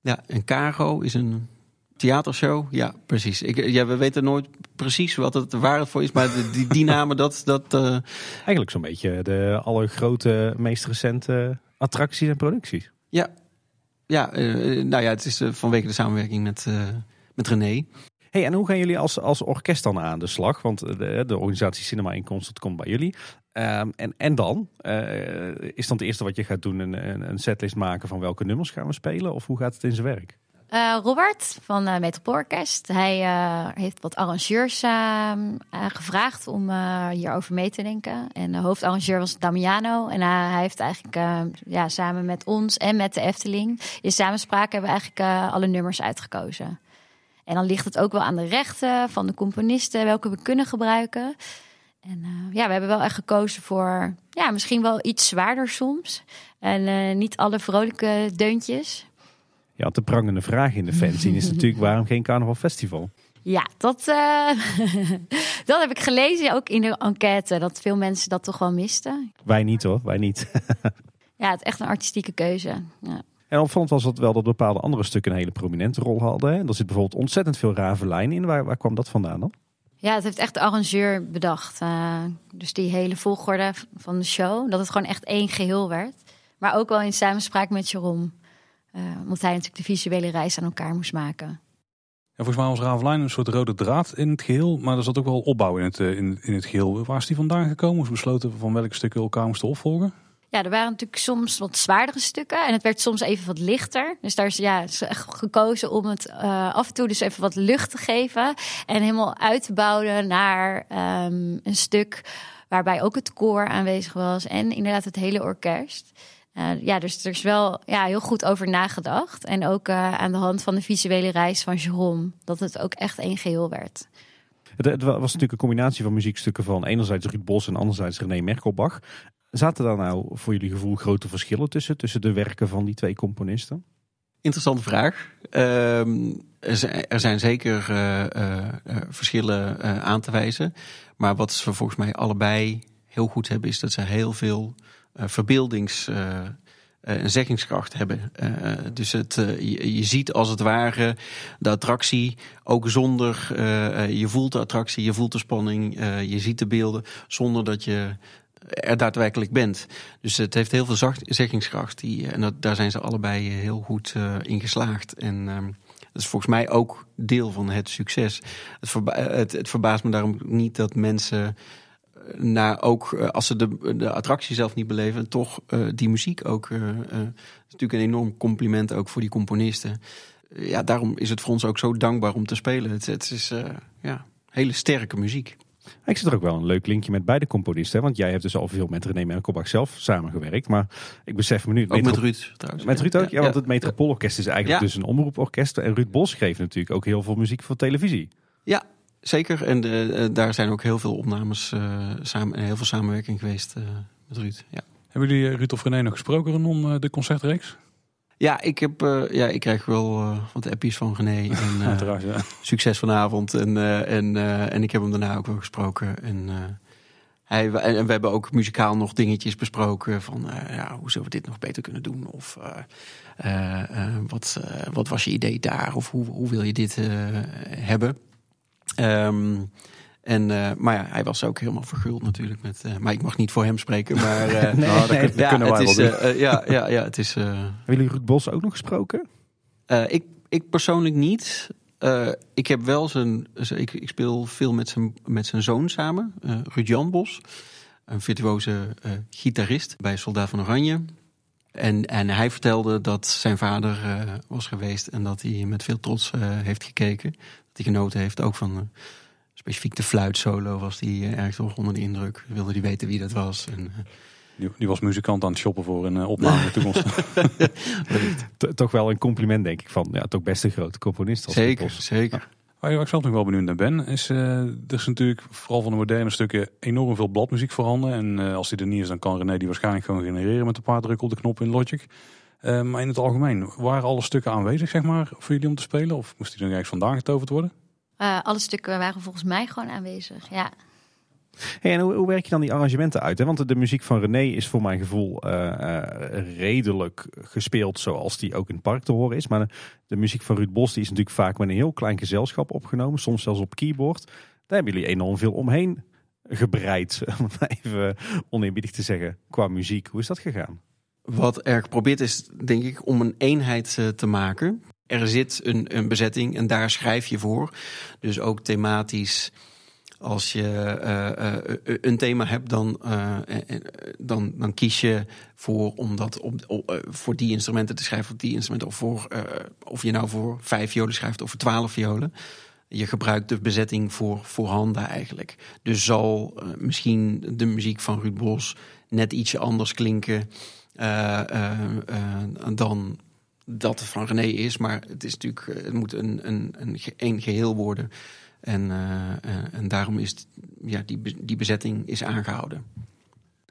Ja, en Caro is een theatershow. Ja, precies. Ik, ja, we weten nooit precies wat het, waar het voor is. Maar de- die, die namen, dat... dat eh, Eigenlijk zo'n beetje de alle grote, meest recente attracties en producties. ja, ja eh, nou ja, het is eh, vanwege de samenwerking met, eh, met René. Hey, en hoe gaan jullie als, als orkest dan aan de slag? Want de, de organisatie Cinema in Concert komt bij jullie. Ehm, en, en dan? Eh, is dan het eerste wat je gaat doen een, een, setlist maken van welke nummers gaan we spelen? Of hoe gaat het in zijn werk? Eh, Robert van uh. Hij heeft wat arrangeurs eh, eh, gevraagd om hierover mee te denken. En de hoofdarrangeur was Damiano. En hij heeft eigenlijk ja, samen met ons en met de Efteling... in samenspraak hebben we eigenlijk alle nummers uitgekozen. En dan ligt het ook wel aan de rechten van de componisten... welke we kunnen gebruiken. En uh, ja, we hebben wel echt gekozen voor... ja, misschien wel iets zwaarder soms. En uh, niet alle vrolijke deuntjes... Ja, de prangende vraag in de fanzine is natuurlijk waarom geen carnaval festival? Ja, dat, uh, dat heb ik gelezen ook in de enquête. Dat veel mensen dat toch wel misten. Wij niet hoor, wij niet. ja, het is echt een artistieke keuze. Ja. En opvallend was het wel dat bepaalde andere stukken een hele prominente rol hadden. Hè? Er zit bijvoorbeeld ontzettend veel ravelijn in. Waar, waar kwam dat vandaan dan? Ja, het heeft echt de arrangeur bedacht. Uh, dus die hele volgorde van de show. Dat het gewoon echt één geheel werd. Maar ook wel in samenspraak met Jeroen. Uh, omdat hij natuurlijk de visuele reis aan elkaar moest maken. Ja, volgens mij was Ravelijn een soort rode draad in het geheel, maar er zat ook wel opbouw in het, eh, in, in het geheel. Waar is die vandaan gekomen? Is besloten van welke stukken elkaar moesten opvolgen? Ja, er waren natuurlijk soms wat zwaardere stukken en het werd soms even wat lichter. Dus daar is ja, is gekozen om het uh, af en toe dus even wat lucht te geven en helemaal uit te bouwen naar um, een stuk waarbij ook het koor aanwezig was en inderdaad het hele orkest. Uh, ja, dus er is wel ja, heel goed over nagedacht. En ook uh, aan de hand van de visuele reis van Jerome, dat het ook echt één geheel werd. Het, het, was natuurlijk een combinatie van muziekstukken van enerzijds Ruud Bos en anderzijds René Merkelbach. Zaten daar nou voor jullie gevoel grote verschillen tussen, tussen de werken van die twee componisten? Interessante vraag. Uh, er, zijn, er, zeker uh, uh, verschillen aan te wijzen. Maar wat ze volgens mij allebei heel goed hebben, is dat ze heel veel verbeeldings- en zeggingskracht hebben. dus het, je, je, ziet als het ware de attractie ook zonder. je voelt de attractie, je voelt de spanning, je ziet de beelden zonder dat je er daadwerkelijk bent. Dus het heeft heel veel zacht, zeggingskracht. Die, en dat, daar zijn ze allebei heel goed uh, in geslaagd. En um, dat is volgens mij ook deel van het succes. Het, het, verbaast me daarom niet dat mensen naar ook als ze de, de attractie zelf niet beleven, toch die muziek ook. Uh, uh, natuurlijk een enorm compliment ook voor die componisten. ja, daarom is het voor ons ook zo dankbaar om te spelen. Het, het is ja, hele sterke muziek. Ik zit er ook wel een leuk linkje met beide componisten. Want jij hebt dus al veel met René Merkelbach zelf samengewerkt. Maar ik besef me nu... Ook met Ruud trouwens. Met Ruud ook? Ja, want het Metropoolorkest is eigenlijk dus een omroeporkest. En Ruud Bos geeft natuurlijk ook heel veel muziek voor televisie. Ja, zeker. En uh, daar zijn ook heel veel opnames uh, samen, heel veel samenwerking geweest uh, met Ruud. Ja. Hebben jullie Ruud of René nog gesproken om de concertreeks? Ja, ik, heb, uh, ja, ik krijg wel uh, wat appies van René. En, uh, Uiteraard, ja. Succes vanavond. En, en, en ik heb hem daarna ook wel gesproken. En, hij, en we hebben ook muzikaal nog dingetjes besproken. Van ja, hoe zullen we dit nog beter kunnen doen? Of wat, wat was je idee daar? Of hoe, hoe wil je dit hebben? Um, en, uh, maar ja, hij was ook helemaal verguld natuurlijk. Met, uh, maar ik mag niet voor hem spreken. Maar uh, nee, nou, dat, nee, dat ja, kunnen wij is, wel doen. ja, ja, ja, het is... Hebben jullie Ruud Bos ook nog gesproken? ik, ik persoonlijk niet. ik heb wel zijn... Ik, ik speel veel met zijn, met zijn zoon samen. Ruud Jan Bos. Een virtuoze gitarist bij Soldaat van Oranje. En, en hij vertelde dat zijn vader was geweest. En dat hij met veel trots heeft gekeken. Dat hij genoten heeft ook van specifiek de fluitsolo was die uh, erg toch onder de indruk. Wilde hij weten wie dat was. En, uh, die, die, was muzikant aan het shoppen voor een uh, opname in de toekomst. toch wel een compliment denk ik van ja, toch best een grote componist. Als zeker, zeker. Waar ik zelf nog wel benieuwd naar ben, is er is natuurlijk vooral van de moderne stukken enorm veel bladmuziek voorhanden. En als die er niet is, dan kan René die waarschijnlijk gewoon genereren met een paar drukken op de knop in Logic. maar in het algemeen, waren alle stukken aanwezig zeg maar, voor jullie om te spelen? Of moest die dan ergens vandaan getoverd worden? Uh, alle stukken waren volgens mij gewoon aanwezig, ja. Hey, en hoe, hoe, werk je dan die arrangementen uit? Hè? Want de muziek van René is voor mijn gevoel uh, uh, redelijk gespeeld zoals die ook in het park te horen is. Maar de, de, muziek van Ruud Bos die is natuurlijk vaak met een heel klein gezelschap opgenomen. Soms zelfs op keyboard. Daar hebben jullie enorm veel omheen gebreid, om het even oneerbiedig te zeggen, qua muziek. Hoe is dat gegaan? Wat er geprobeerd is, denk ik, om een eenheid te maken er zit een, een bezetting en daar schrijf je voor. Dus ook thematisch als je uh, uh, een thema hebt, dan, dan, dan kies je voor om dat op, op voor die instrumenten te schrijven, of die instrumenten, of voor of je nou voor vijf violen schrijft of voor twaalf violen. Je gebruikt de bezetting voor, voor handen eigenlijk. Dus zal misschien de muziek van Ruud Bos net ietsje anders klinken dan dat het van René is. Maar het, is natuurlijk, eh, het moet een, een, een, een geheel worden. En, uh, en daarom is ja, die, die bezetting is aangehouden.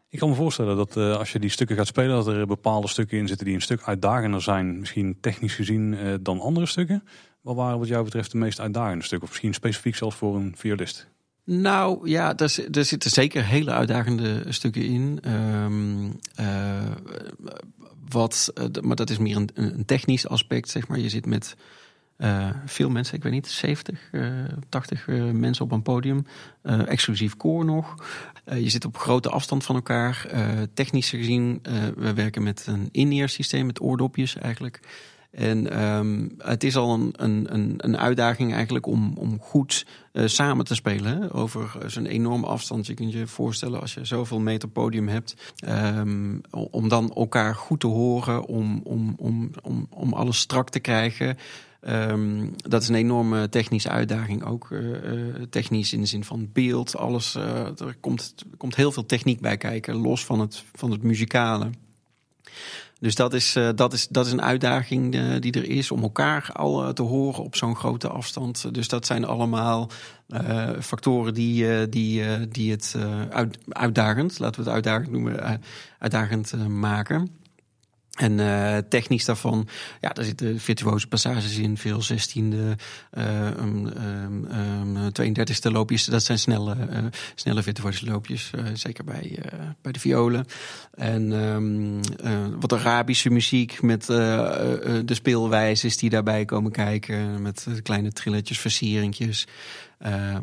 Ik kan me voorstellen dat uh, als je die stukken gaat spelen, dat er bepaalde stukken in zitten die een stuk uitdagender zijn, misschien technisch gezien, uh, dan andere stukken. Wat waren wat jou betreft de meest uitdagende stukken? Of misschien specifiek zelfs voor een violist? Nou ja, er, er zitten zeker hele uitdagende stukken in. Um, wat, uh, maar dat is meer een, een, technisch aspect, zeg maar. Je zit met uh, veel mensen, ik weet niet, 70, 80 mensen op een podium. exclusief koor nog. je zit op grote afstand van elkaar. technisch gezien, we werken met een in-ear systeem, met oordopjes eigenlijk. En ehm, het is al een, een, een uitdaging eigenlijk om, om goed uh, samen te spelen. Over zo'n enorme afstand. Je kunt je voorstellen als je zoveel meter podium hebt. Um, om dan elkaar goed te horen. Om, om, om, om, om alles strak te krijgen. Um, dat is een enorme technische uitdaging ook. Uh, technisch in de zin van beeld, alles. Er, komt, er komt heel veel techniek bij kijken, los van het, van het muzikale. Dus dat is, dat is, dat is een uitdaging die er is om elkaar al te horen op zo'n grote afstand. Dus dat zijn allemaal factoren die, die, die het uit, uitdagend, laten we het uitdagend noemen, uitdagend maken. En uh, technisch daarvan, ja, daar zitten virtuoze passages in, veel 16e, uh, um, um, 32e loopjes. Dat zijn snelle, uh, snelle virtuoze loopjes, zeker bij, bij de violen. En um, wat Arabische muziek met de speelwijzes die daarbij komen kijken. Met kleine trilletjes, versieringjes.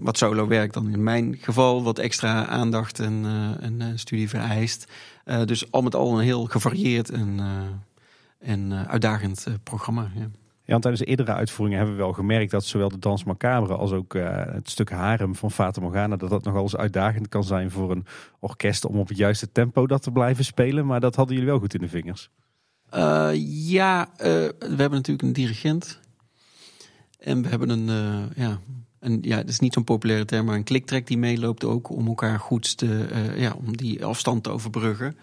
Wat solo werk dan in mijn geval, wat extra aandacht en, en studie vereist. Uh, dus al met al een heel gevarieerd en, uh, en uh, uitdagend programma. Ja. Ja, tijdens de eerdere uitvoeringen hebben we wel gemerkt dat zowel de Dans Macabre als ook het stuk Harem van Fata Morgana, dat dat nogal eens uitdagend kan zijn voor een orkest om op het juiste tempo dat te blijven spelen. Maar dat hadden jullie wel goed in de vingers. ja, we hebben natuurlijk een dirigent. En we hebben een, ja, en ja, het is niet zo'n populaire term, maar een kliktrek die meeloopt ook om elkaar goed te, uh, ja, om die afstand te overbruggen.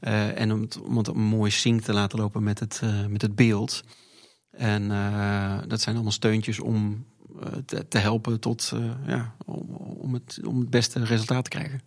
Uh, en om het, om het een mooi sync te laten lopen met het, uh, met het beeld. En dat zijn allemaal steuntjes om te, te, helpen tot, ja, om, om, het, om het beste resultaat te krijgen.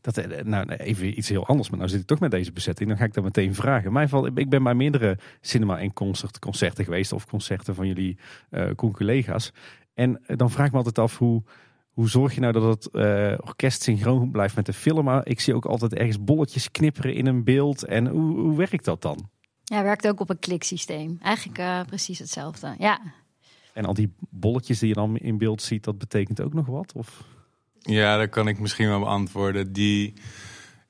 Dat, nou, even iets heel anders, maar nou zit ik toch met deze bezetting. Dan ga ik dat meteen vragen. In mijn geval, ik ben bij meerdere cinema- en concert, concerten geweest. Of concerten van jullie uh, collega's. En dan vraag ik me altijd af hoe, hoe zorg je nou dat het uh, orkest synchroon blijft met de film? Maar ik zie ook altijd ergens bolletjes knipperen in een beeld. En hoe, hoe werkt dat dan? Ja, werkt ook op een kliksysteem. Eigenlijk uh, precies hetzelfde. Ja. En al die bolletjes die je dan in beeld ziet, dat betekent ook nog wat? Of? Ja, dat kan ik misschien wel beantwoorden. Die,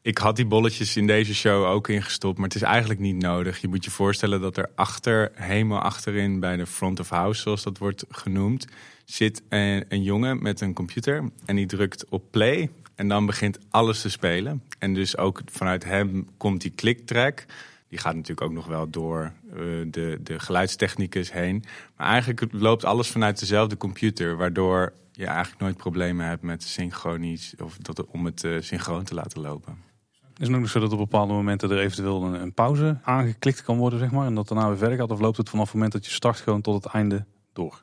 ik had die bolletjes in deze show ook ingestopt, maar het is eigenlijk niet nodig. Je moet je voorstellen dat er achter, helemaal achterin bij de front of house, zoals dat wordt genoemd, zit een, een jongen met een computer en die drukt op play en dan begint alles te spelen. En dus ook vanuit hem komt die kliktrack. Die gaat natuurlijk ook nog wel door uh, de, de geluidstechnicus heen. Maar eigenlijk loopt alles vanuit dezelfde computer, waardoor je eigenlijk nooit problemen hebt met synchronisch of dat, om het uh, synchroon te laten lopen. Is het nog zo dat op bepaalde momenten er eventueel een, een, pauze aangeklikt kan worden, zeg maar, en dat daarna weer verder gaat? Of loopt het vanaf het moment dat je start gewoon tot het einde door?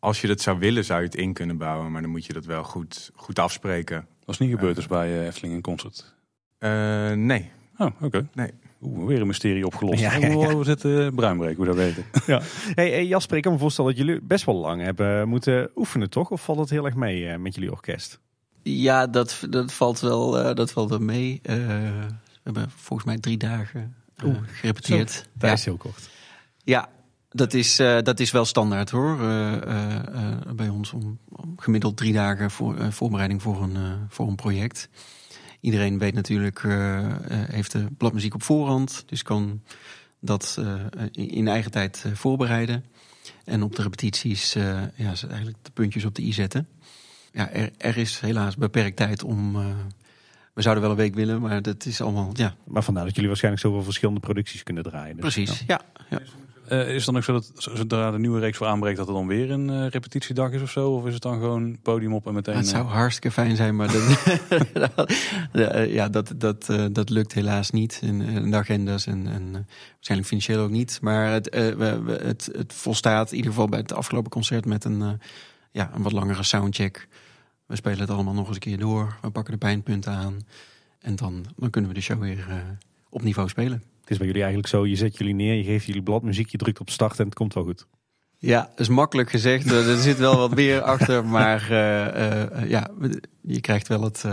Als je dat zou willen, zou je het in kunnen bouwen, maar dan moet je dat wel goed, goed afspreken. Dat is niet gebeurd dus bij uh, Efteling in Concert? Uh, nee. Oh, oké. Okay. Nee. Oeh, weer een mysterie opgelost. Ja, ja, ja. We zitten bruinbreek, hoe dat weten. Ja. Hey, hey, Jasper, ik kan me voorstellen dat jullie best wel lang hebben moeten oefenen, toch? Of valt het heel erg mee uh, met jullie orkest? Ja, dat, dat valt wel uh, dat valt wel mee. Uh, we hebben volgens mij drie dagen uh, gerepeteerd. Dat ja. is heel kort. Ja, dat is, dat is wel standaard hoor. bij ons om, om, gemiddeld drie dagen voor, voorbereiding voor een, voor een project. Iedereen weet natuurlijk, heeft de bladmuziek op voorhand. Dus kan dat in eigen tijd voorbereiden. En op de repetities ja, eigenlijk de puntjes op de i zetten ja, er, er, is helaas beperkt tijd om. We zouden wel een week willen, maar dat is allemaal. Ja. Maar vandaar dat jullie waarschijnlijk zoveel verschillende producties kunnen draaien. Dus, Precies, ja. ja. Uh, is het dan ook zo dat zodra de nieuwe reeks voor aanbreekt, dat er dan weer een uh, repetitiedag is of zo? Of is het dan gewoon podium op en meteen. het zou hartstikke fijn zijn, maar dat, ja, dat, dat, dat lukt helaas niet. In, de agendas en, en waarschijnlijk financieel ook niet. Maar het, we, het, het volstaat in ieder geval bij het afgelopen concert met een ja, een wat langere soundcheck. We spelen het allemaal nog eens een keer door. We pakken de pijnpunten aan. En dan, dan kunnen we de show weer uh, op niveau spelen. Het is bij jullie eigenlijk zo, je zet jullie neer, je geeft jullie bladmuziek, je drukt op start en het komt wel goed. Ja, dat is makkelijk gezegd. er zit wel wat meer achter, maar uh, uh, ja, je krijgt wel het,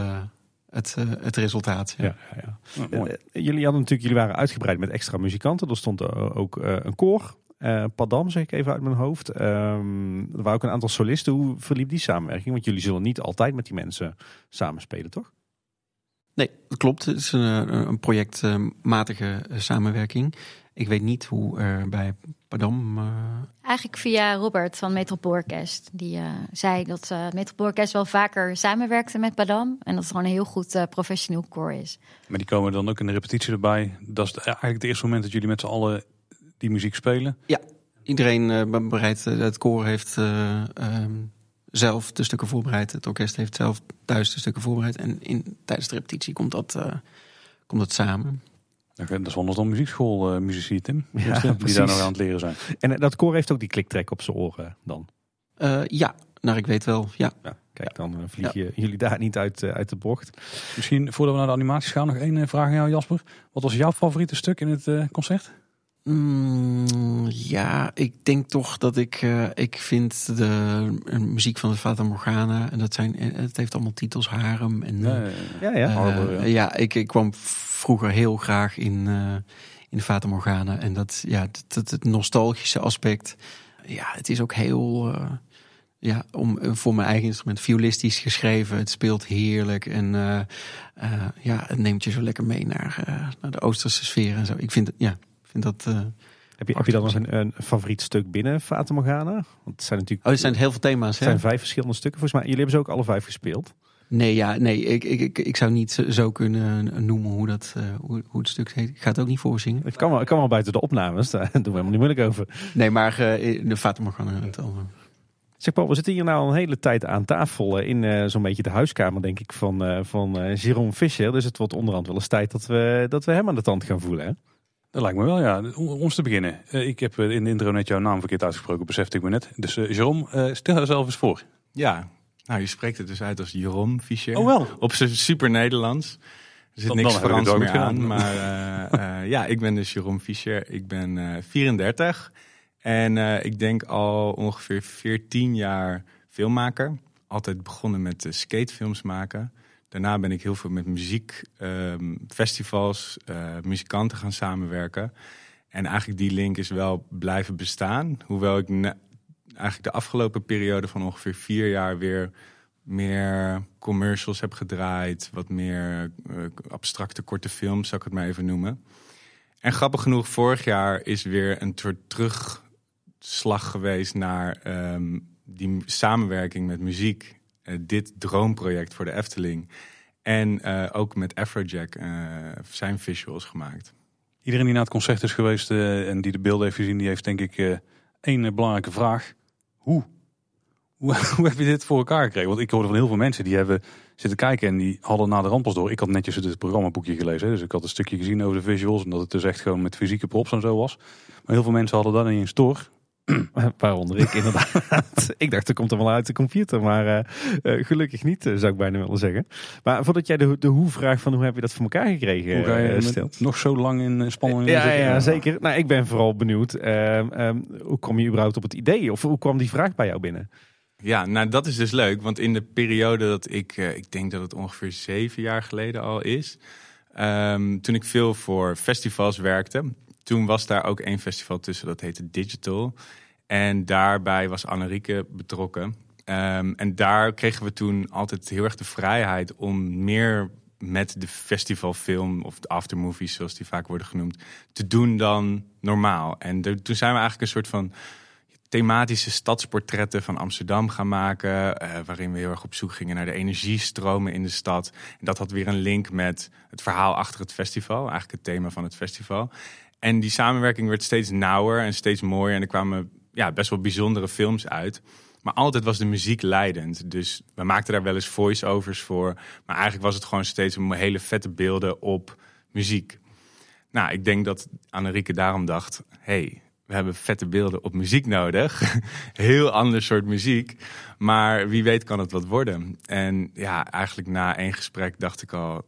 het, het resultaat. Ja. Ja, ja, jullie hadden natuurlijk, jullie waren uitgebreid met extra muzikanten. Er stond ook een koor uh, Padam, zeg ik even uit mijn hoofd. Um, er waren ook een aantal solisten. Hoe verliep die samenwerking? Want jullie zullen niet altijd met die mensen samenspelen, toch? Nee, dat klopt. Het is een, een projectmatige samenwerking. Ik weet niet hoe er bij Padam... eh, Eigenlijk via Robert van Metropoolorkest. Die eh, zei dat uh, Metropoolorkest wel vaker samenwerkte met Padam. En dat het gewoon een heel goed uh, professioneel koor is. Maar die komen dan ook in de repetitie erbij. Dat is eigenlijk het eerste moment dat jullie met z'n allen die muziek spelen. Ja, iedereen uh, bereidt, het koor heeft uh, um, zelf de stukken voorbereid. Het orkest heeft zelf thuis de stukken voorbereid. En in, tijdens de repetitie komt dat, uh, komt dat samen. Okay, dat is anders dan muziekschool uh, muzici, Tim. Ja, die precies. daar nou aan het leren zijn. En dat koor heeft ook die kliktrek op zijn oren dan? ja, nou ik weet wel, ja. ja kijk, dan vliegen ja. jullie daar niet uit, uit de bocht. Misschien voordat we naar de animaties gaan, nog één vraag aan jou Jasper. Wat was jouw favoriete stuk in het concert? Mm, ja, ik denk toch dat ik. Uh, ik vind de uh, muziek van de Fata Morgana. En dat zijn. Het heeft allemaal titels harem. En, ja, ja, ja. ja, Harbor, ja. ja ik, ik kwam vroeger heel graag in, uh, in de Fata Morgana. En dat, ja, het, het, het, nostalgische aspect. Ja, het is ook heel. ja, om, voor mijn eigen instrument violistisch geschreven. Het speelt heerlijk. En ja, het neemt je zo lekker mee naar, naar de Oosterse sfeer en zo. Ik vind het, ja, vind dat. Uh, heb, je, heb je dan nog een, een, favoriet stuk binnen Fata Morgana? Want het zijn natuurlijk. Oh, er zijn heel veel thema's. Het zijn vijf verschillende stukken. Volgens mij, jullie hebben ze ook alle vijf gespeeld. Nee, ja, nee, ik, ik, ik, ik zou niet zo kunnen noemen hoe, dat, uh, hoe, hoe het stuk heet. Ik ga het ook niet voorzingen. Ik kan wel, ik kan wel buiten de opnames, daar doen we helemaal niet moeilijk over. Nee, maar uh, de Fata Morgana. Het. Zeg Paul, we zitten hier nou al een hele tijd aan tafel in uh, zo'n beetje de huiskamer, denk ik, van, uh, van Jerome Fischer. Dus het wordt onderhand wel eens tijd dat we, dat we hem aan de tand gaan voelen. Hè? Dat lijkt me wel, ja. Om te beginnen. Uh, ik heb in de intro net jouw naam verkeerd uitgesproken, besefte ik me net. Dus uh, Jerome, uh, stel jezelf eens voor. Ja, nou je spreekt het dus uit als Jerome Fischer. Oh wel? Op zijn super Nederlands. Er zit dan, niks dan Frans meer gedaan. aan. Maar ja, ik ben dus Jerome Fischer. Ik ben 34. En ik denk al ongeveer 14 jaar filmmaker. Altijd begonnen met skatefilms maken. Daarna ben ik heel veel met muziek, um, festivals, uh, muzikanten gaan samenwerken. En eigenlijk die link is wel blijven bestaan. Hoewel ik eigenlijk de afgelopen periode van ongeveer vier jaar weer meer commercials heb gedraaid. Wat meer uh, abstracte korte films, zou ik het maar even noemen. En grappig genoeg, vorig jaar is weer een soort terugslag geweest naar um, die samenwerking met muziek dit droomproject voor de Efteling. En uh, ook met Afrojack uh, zijn visuals gemaakt. Iedereen die naar het concert is geweest en die de beelden heeft gezien, die heeft denk ik één belangrijke vraag. Hoe? hoe? Hoe heb je dit voor elkaar gekregen? Want ik hoorde van heel veel mensen die hebben zitten kijken en die hadden na de ramp door. Ik had netjes het programmaboekje gelezen, dus ik had een stukje gezien over de visuals en dat het dus echt gewoon met fysieke props en zo was. Maar heel veel mensen hadden dat niet eens door. Waaronder ik inderdaad. ik dacht, er komt er wel uit de computer. Maar uh, uh, gelukkig niet, uh, zou ik bijna willen zeggen. Maar voordat jij de, de hoe-vraag van hoe heb je dat voor elkaar gekregen hoe ga je stelt. nog zo lang in spanning ja, ja, ja, zeker. Nou, ik ben vooral benieuwd. Um, hoe kwam je überhaupt op het idee? Of hoe kwam die vraag bij jou binnen? Ja, nou dat is dus leuk. Want in de periode dat ik, ik denk dat het ongeveer zeven jaar geleden al is. Um, toen ik veel voor festivals werkte toen was daar ook één festival tussen, dat heette Digital. En daarbij was Annerieke betrokken. Um, en daar kregen we toen altijd heel erg de vrijheid om meer met de festivalfilm of de aftermovies, zoals die vaak worden genoemd, te doen dan normaal. En toen zijn we eigenlijk een soort van thematische stadsportretten van Amsterdam gaan maken. Uh, waarin we heel erg op zoek gingen naar de energiestromen in de stad. En dat had weer een link met het verhaal achter het festival, eigenlijk het thema van het festival. En die samenwerking werd steeds nauwer en steeds mooier. En er kwamen ja, best wel bijzondere films uit. Maar altijd was de muziek leidend. Dus we maakten daar wel eens voice-overs voor. Maar eigenlijk was het gewoon steeds hele vette beelden op muziek. Nou, ik denk dat Annerieke daarom dacht... hey, we hebben vette beelden op muziek nodig. Heel ander soort muziek. Maar wie weet kan het wat worden. En ja, eigenlijk na één gesprek dacht ik al...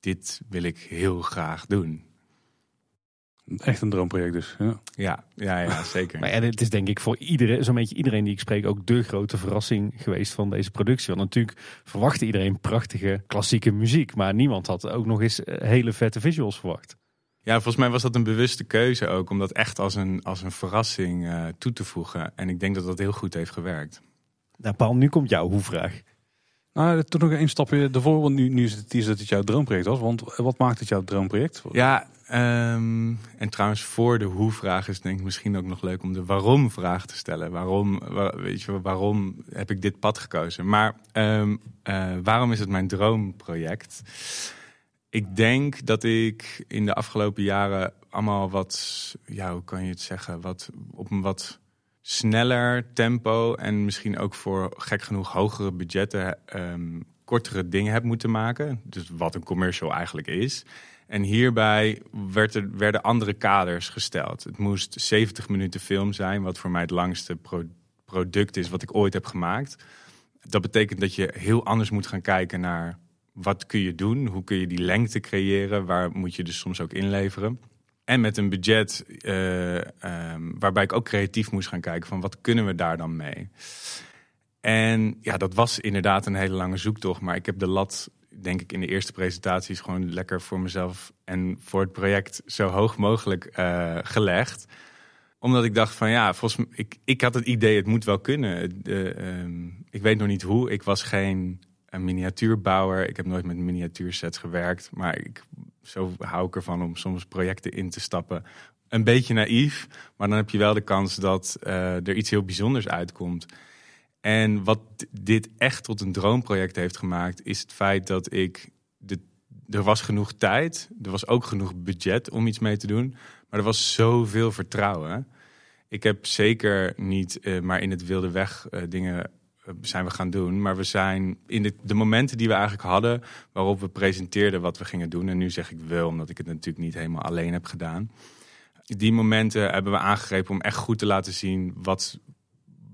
dit wil ik heel graag doen. Echt een droomproject dus. Ja, ja, ja, ja zeker. maar en het is denk ik voor iedereen, zo'n beetje iedereen die ik spreek, ook de grote verrassing geweest van deze productie. Want natuurlijk verwachtte iedereen prachtige klassieke muziek. Maar niemand had ook nog eens eh, hele vette visuals verwacht. Ja, volgens mij was dat een bewuste keuze ook. Om dat echt als een, als een verrassing uh, toe te voegen. En ik denk dat dat heel goed heeft gewerkt. Nou Paul, nu komt jouw hoe-vraag. Nou, toch nog één stapje ervoor. Want nu, nu is het, is dat het jouw droomproject was. Want wat maakt het jouw droomproject? Ja, Ehm, en trouwens, voor de hoe-vraag is denk ik misschien ook nog leuk om de waarom-vraag te stellen. Waarom, wa- weet je, waarom heb ik dit pad gekozen? Maar ehm, eh, waarom is het mijn droomproject? Ik denk dat ik in de afgelopen jaren allemaal wat, ja, hoe kan je het zeggen, wat op een wat sneller tempo en misschien ook voor gek genoeg hogere budgetten ehm, kortere dingen heb moeten maken. Dus wat een commercial eigenlijk is. En hierbij werd er, werden andere kaders gesteld. Het moest 70 minuten film zijn, wat voor mij het langste pro- product is wat ik ooit heb gemaakt. Dat betekent dat je heel anders moet gaan kijken naar wat kun je doen, hoe kun je die lengte creëren, waar moet je dus soms ook inleveren. En met een budget eh, ehm, waarbij ik ook creatief moest gaan kijken van wat kunnen we daar dan mee. En ja, dat was inderdaad een hele lange zoektocht, maar ik heb de lat denk ik in de eerste presentaties gewoon lekker voor mezelf en voor het project zo hoog mogelijk eh, gelegd. Omdat ik dacht van ja, volgens mij, ik, ik had het idee, het moet wel kunnen. Eh, ehm, ik weet nog niet hoe. Ik was geen een miniatuurbouwer. Ik heb nooit met miniatuursets gewerkt. Maar ik, zo hou ik ervan om soms projecten in te stappen. Een beetje naïef, maar dan heb je wel de kans dat eh, er iets heel bijzonders uitkomt. En wat dit echt tot een droomproject heeft gemaakt, is het feit dat ik. De, er was genoeg tijd, er was ook genoeg budget om iets mee te doen, maar er was zoveel vertrouwen. Ik heb zeker niet uh, maar in het wilde weg uh, dingen uh, zijn we gaan doen, maar we zijn in de, de, momenten die we eigenlijk hadden, waarop we presenteerden wat we gingen doen. En nu zeg ik wel, omdat ik het natuurlijk niet helemaal alleen heb gedaan. Die momenten hebben we aangegrepen om echt goed te laten zien wat,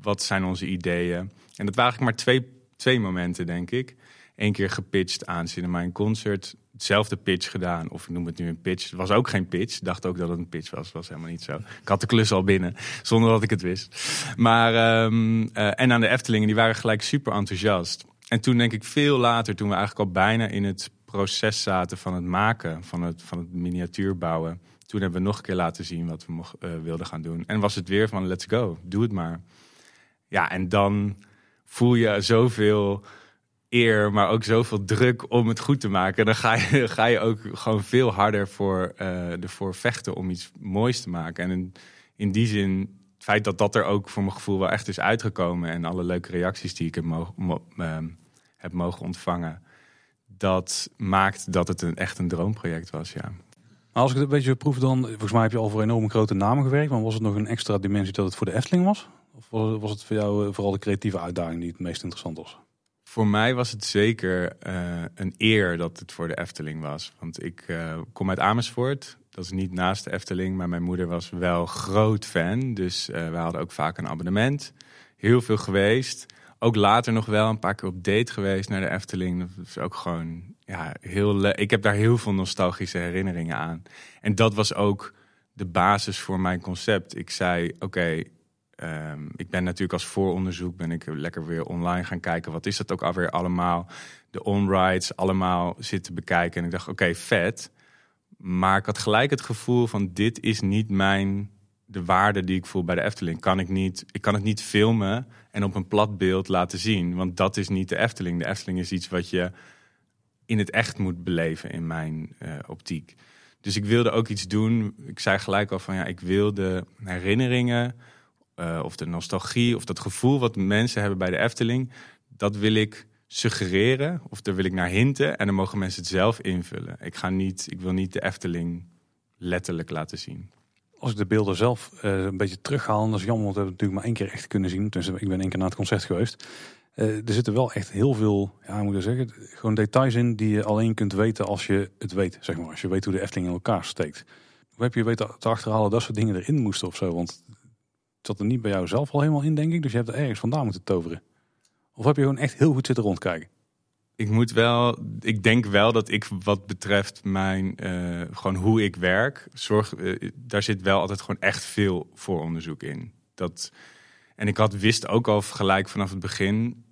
wat zijn onze ideeën. En dat waren eigenlijk maar twee, twee momenten, denk ik. Eén keer gepitcht aan Cinema in Concert. Hetzelfde pitch gedaan, of ik noem het nu een pitch. Het was ook geen pitch. Dacht ook dat het een pitch was. was helemaal niet zo. Ik had de klus al binnen, zonder dat ik het wist. Maar, um, uh, en aan de Eftelingen, die waren gelijk super enthousiast. En toen denk ik veel later, toen we eigenlijk al bijna in het proces zaten van het maken, van het, van het miniatuur bouwen. Toen hebben we nog een keer laten zien wat we mocht, uh, wilden gaan doen. En was het weer van let's go, doe het maar. Ja, en dan voel je zoveel eer, maar ook zoveel druk om het goed te maken. En dan ga je, ga je ook gewoon veel harder voor, uh, ervoor vechten om iets moois te maken. En in, in die zin, het feit dat dat er ook voor mijn gevoel wel echt is uitgekomen en alle leuke reacties die ik heb mogen, mo uh, heb mogen ontvangen, dat maakt dat het een, echt een droomproject was, ja. Als ik het een beetje proef, dan volgens mij heb je al voor enorm grote namen gewerkt. Maar was het nog een extra dimensie dat het voor de Efteling was? Of was het voor jou vooral de creatieve uitdaging die het meest interessant was? Voor mij was het zeker uh, een eer dat het voor de Efteling was. Want ik uh, kom uit Amersfoort. Dat is niet naast de Efteling, maar mijn moeder was wel groot fan. Dus we hadden ook vaak een abonnement. Heel veel geweest. Ook later nog wel een paar keer op date geweest naar de Efteling. Dat is ook gewoon ja, heel. Ik heb daar heel veel nostalgische herinneringen aan. En dat was ook de basis voor mijn concept. Ik zei, oké, Um, ik ben natuurlijk als vooronderzoek ben ik lekker weer online gaan kijken. Wat is dat ook alweer allemaal? De on-rides allemaal zitten bekijken. En ik dacht, oké, vet. Maar ik had gelijk het gevoel van dit is niet mijn de waarde die ik voel bij de Efteling. Kan ik niet, ik kan het niet filmen en op een plat beeld laten zien. Want dat is niet de Efteling. De Efteling is iets wat je in het echt moet beleven in mijn uh, optiek. Dus ik wilde ook iets doen. Ik zei gelijk al van ja, ik wil de herinneringen uh, of de nostalgie of dat gevoel wat mensen hebben bij de Efteling, dat wil ik suggereren of daar wil ik naar hinten en dan mogen mensen het zelf invullen. Ik, ga niet, ik wil niet de Efteling letterlijk laten zien. Als ik de beelden zelf uh, een beetje terughaal, dat is jammer, want we hebben natuurlijk maar één keer echt kunnen zien. Dus ik ben één keer naar het concert geweest. Uh, er zitten wel echt heel veel, ja, moet zeggen, gewoon details in die je alleen kunt weten als je het weet, zeg maar. Als je weet hoe de Efteling in elkaar steekt. Hoe heb je weten te achterhalen dat soort dingen erin moesten of zo? Want zat er niet bij jou zelf al helemaal in, denk ik. Dus je hebt er ergens vandaan moeten toveren. Of heb je gewoon echt heel goed zitten rondkijken? Ik moet wel, ik denk wel dat ik wat betreft mijn, uh, gewoon hoe ik werk, zorg, uh, daar zit wel altijd gewoon echt veel vooronderzoek in. Dat, en ik had, wist ook al gelijk vanaf het begin,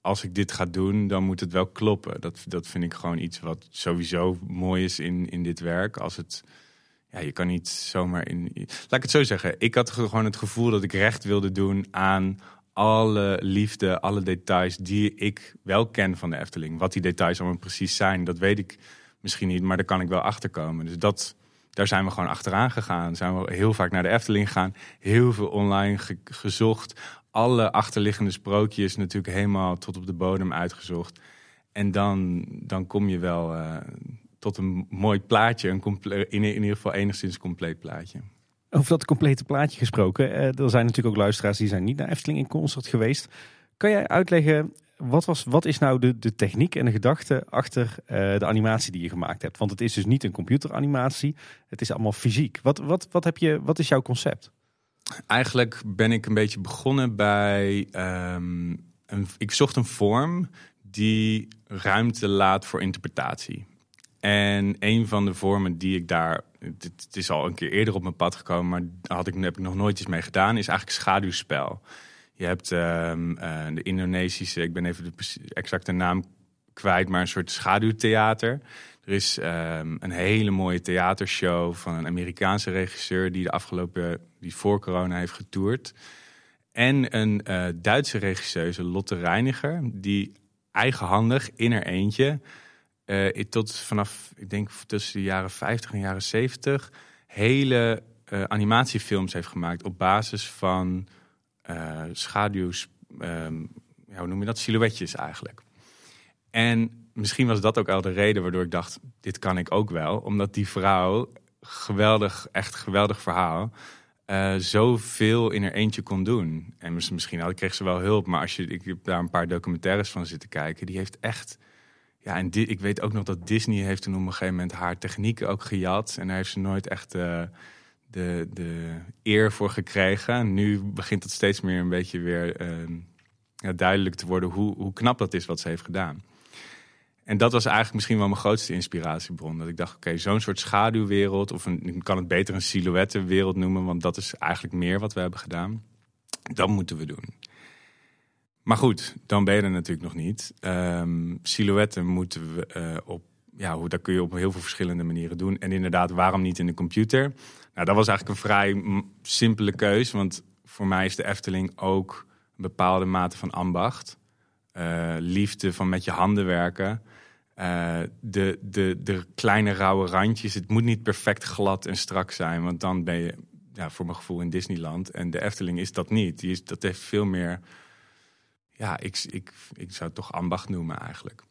als ik dit ga doen, dan moet het wel kloppen. Dat, dat vind ik gewoon iets wat sowieso mooi is in, in dit werk. Als het, ja, je kan niet zomaar in. Laat ik het zo zeggen. Ik had gewoon het gevoel dat ik recht wilde doen aan alle liefde, alle details die ik wel ken van de Efteling. Wat die details allemaal precies zijn, dat weet ik misschien niet, maar daar kan ik wel achter komen. Dus dat, daar zijn we gewoon achteraan gegaan. Zijn we heel vaak naar de Efteling gegaan. Heel veel online ge- gezocht. Alle achterliggende sprookjes natuurlijk helemaal tot op de bodem uitgezocht. En dan, dan kom je wel eh, tot een mooi plaatje. Een comple- in, in ieder geval enigszins compleet plaatje. Over dat complete plaatje gesproken. eh, er zijn natuurlijk ook luisteraars die zijn niet naar Efteling in concert geweest. Kan jij uitleggen, wat, was, wat is nou de, de techniek en de gedachte achter eh, de animatie die je gemaakt hebt? Want het is dus niet een computeranimatie, het is allemaal fysiek. Wat, wat, wat, heb je, wat is jouw concept? Eigenlijk ben ik een beetje begonnen bij. ehm, een, ik zocht een vorm die ruimte laat voor interpretatie. En een van de vormen die ik daar. Het, is al een keer eerder op mijn pad gekomen, maar had ik, heb ik nog nooit iets mee gedaan. Is eigenlijk schaduwspel. Je hebt ehm, eh, de Indonesische, ik ben even de exacte naam kwijt, maar een soort schaduwtheater. Er is ehm, een hele mooie theatershow van een Amerikaanse regisseur die de afgelopen, die voor corona heeft getoerd. En een eh, Duitse regisseuse, Lotte Reiniger, die eigenhandig in haar eentje eh, tot vanaf, ik denk tussen de jaren 50 en jaren 70, hele eh, animatiefilms heeft gemaakt op basis van eh schaduws, ehm, ja, hoe noem je dat, silhouetjes eigenlijk. En misschien was dat ook al de reden waardoor ik dacht, dit kan ik ook wel. Omdat die vrouw, geweldig, echt geweldig verhaal, eh zoveel in haar eentje kon doen. En mis- misschien had, kreeg ze wel hulp, maar als je, ik heb daar een paar documentaires van zitten kijken, die heeft echt... Ja, en ik weet ook nog dat Disney heeft toen op een gegeven moment haar technieken ook gejat. En daar heeft ze nooit echt eh, de, de eer voor gekregen. Nu begint het steeds meer een beetje weer eh, ja, duidelijk te worden hoe, hoe knap dat is wat ze heeft gedaan. En dat was eigenlijk misschien wel mijn grootste inspiratiebron. Dat ik dacht, oké, zo'n soort schaduwwereld, of een, ik kan het beter een silhouettenwereld noemen, want dat is eigenlijk meer wat we hebben gedaan. Dat moeten we doen. Maar goed, dan ben je er natuurlijk nog niet. Ehm, silhouetten moeten we eh, op, ja, dat kun je op heel veel verschillende manieren doen. En inderdaad, waarom niet in de computer? Nou, dat was eigenlijk een vrij simpele keus, want voor mij is de Efteling ook een bepaalde mate van ambacht. Eh, liefde van met je handen werken. Eh, de, de, de kleine rauwe randjes. Het moet niet perfect glad en strak zijn, want dan ben je ja, voor mijn gevoel in Disneyland. En de Efteling is dat niet. Die is, dat heeft veel meer. Ja, ik, ik, ik zou het toch ambacht noemen eigenlijk.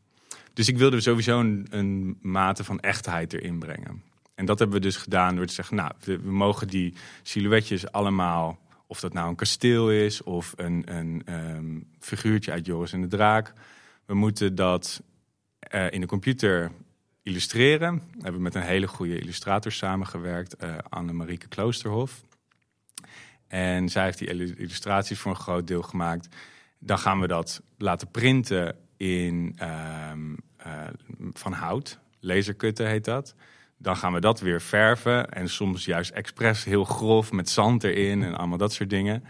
Dus ik wilde sowieso een, een mate van echtheid erin brengen. En dat hebben we dus gedaan door te zeggen: Nou, we, mogen die silhouetjes allemaal. Of dat nou een kasteel is of een, een ehm, figuurtje uit Joris en de Draak. We moeten dat eh, in de computer illustreren. We hebben met een hele goede illustrator samengewerkt, eh Anne-Marieke Kloosterhof. En zij heeft die illu- illustraties voor een groot deel gemaakt. Dan gaan we dat laten printen in, ehm, eh, van hout. Laserkutten heet dat. Dan gaan we dat weer verven. En soms juist expres heel grof met zand erin en allemaal dat soort dingen.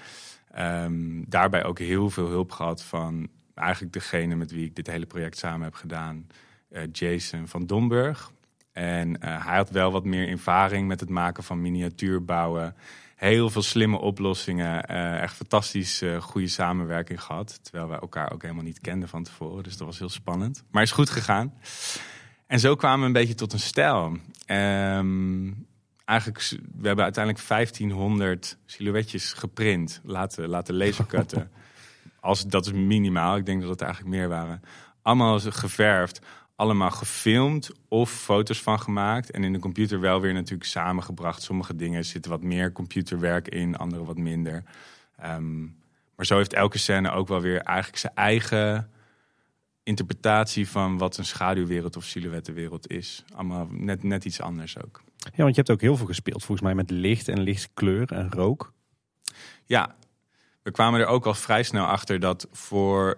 Ehm, daarbij ook heel veel hulp gehad van eigenlijk degene met wie ik dit hele project samen heb gedaan. eh, Jason van Domburg. En eh, hij had wel wat meer ervaring met het maken van miniatuurbouwen. Heel veel slimme oplossingen. eh, echt fantastisch eh, goede samenwerking gehad. Terwijl wij elkaar ook helemaal niet kenden van tevoren. Dus dat was heel spannend. Maar is goed gegaan. En zo kwamen we een beetje tot een stijl. Ehm, eigenlijk, we hebben uiteindelijk 1500 silhouetjes geprint. Laten, laten lasercutten. Als, dat is minimaal. Ik denk dat het eigenlijk meer waren. Allemaal geverfd. Allemaal gefilmd of foto's van gemaakt. En in de computer wel weer natuurlijk samengebracht. Sommige dingen zitten wat meer computerwerk in, andere wat minder. Ehm, maar zo heeft elke scène ook wel weer eigenlijk zijn eigen interpretatie van wat een schaduwwereld of silhouettenwereld is. Allemaal net, net iets anders ook. Ja, want je hebt ook heel veel gespeeld volgens mij met licht en lichtkleur en rook. Ja, we kwamen er ook al vrij snel achter dat voor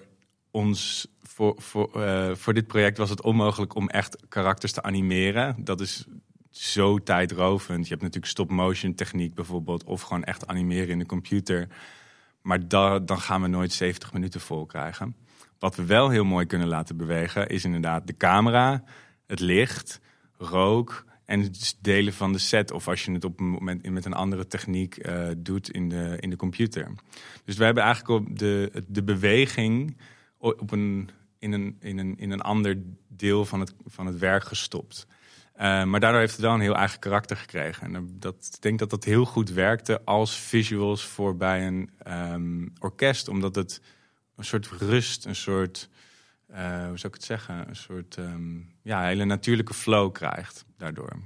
ons, voor, voor, eh, voor dit project was het onmogelijk om echt karakters te animeren. Dat is zo tijdrovend. Je hebt natuurlijk stop-motion techniek bijvoorbeeld, of gewoon echt animeren in de computer. Maar da- dan gaan we nooit 70 minuten vol krijgen. Wat we wel heel mooi kunnen laten bewegen, is inderdaad de camera, het licht, rook en het delen van de set. Of als je het op een moment met een andere techniek eh, doet in de, in de computer. Dus we hebben eigenlijk op de, de beweging op een, in, een, in, een, in een ander deel van het, van het werk gestopt. Eh, maar daardoor heeft het wel een heel eigen karakter gekregen. En dat, ik denk dat dat heel goed werkte als visuals voor bij een ehm, orkest. Omdat het een soort rust, een soort, eh, hoe zou ik het zeggen? Een soort ehm, ja, hele natuurlijke flow krijgt daardoor.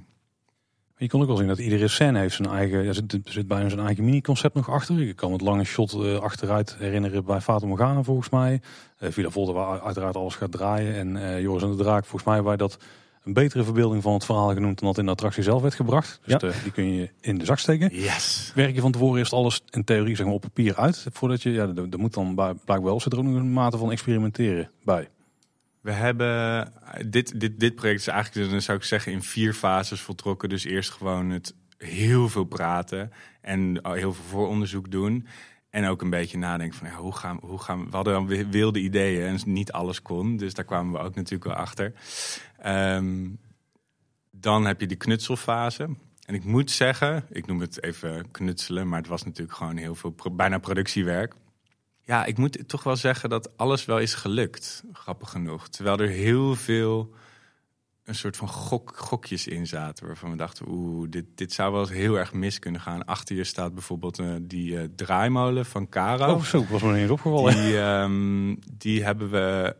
Je kon ook wel zien dat iedere scène heeft zijn eigen, ja, zit, zit bijna zijn eigen mini-concept nog achter. Ik kan het lange shot eh, achteruit herinneren bij Fata Morgana volgens mij. Uh, Villa Volta waar uiteraard alles gaat draaien. En uh, Joris en de Draak volgens mij waar dat een betere verbeelding van het verhaal genoemd dan dat in de attractie zelf werd gebracht. Dus Ja. de- die kun je in de zak steken. Yes! Werk je van tevoren eerst alles in theorie zeg maar, op papier uit. Voordat je, ja, er er moet dan bij- blijkbaar wel zit er ook nog een mate van experimenteren bij. We hebben dit, dit, dit project is eigenlijk, dan zou ik zeggen, in vier fases voltrokken. Dus eerst gewoon het heel veel praten en heel veel vooronderzoek doen. En ook een beetje nadenken van ja, hoe gaan, hoe gaan we. Hadden dan wi- wilde ideeën en niet alles kon. Dus daar kwamen we ook natuurlijk wel achter. Ehm, dan heb je die knutselfase. En ik moet zeggen, ik noem het even knutselen, maar het was natuurlijk gewoon heel veel, bijna productiewerk. Ja, ik moet toch wel zeggen dat alles wel is gelukt, grappig genoeg. Terwijl er heel veel een soort van gok, gokjes in zaten. Waarvan we dachten, oeh, dit, dit zou wel eens heel erg mis kunnen gaan. Achter je staat bijvoorbeeld eh, die eh, draaimolen van Caro. Oh, zo, was me niet opgevallen. Die, ehm, die hebben we.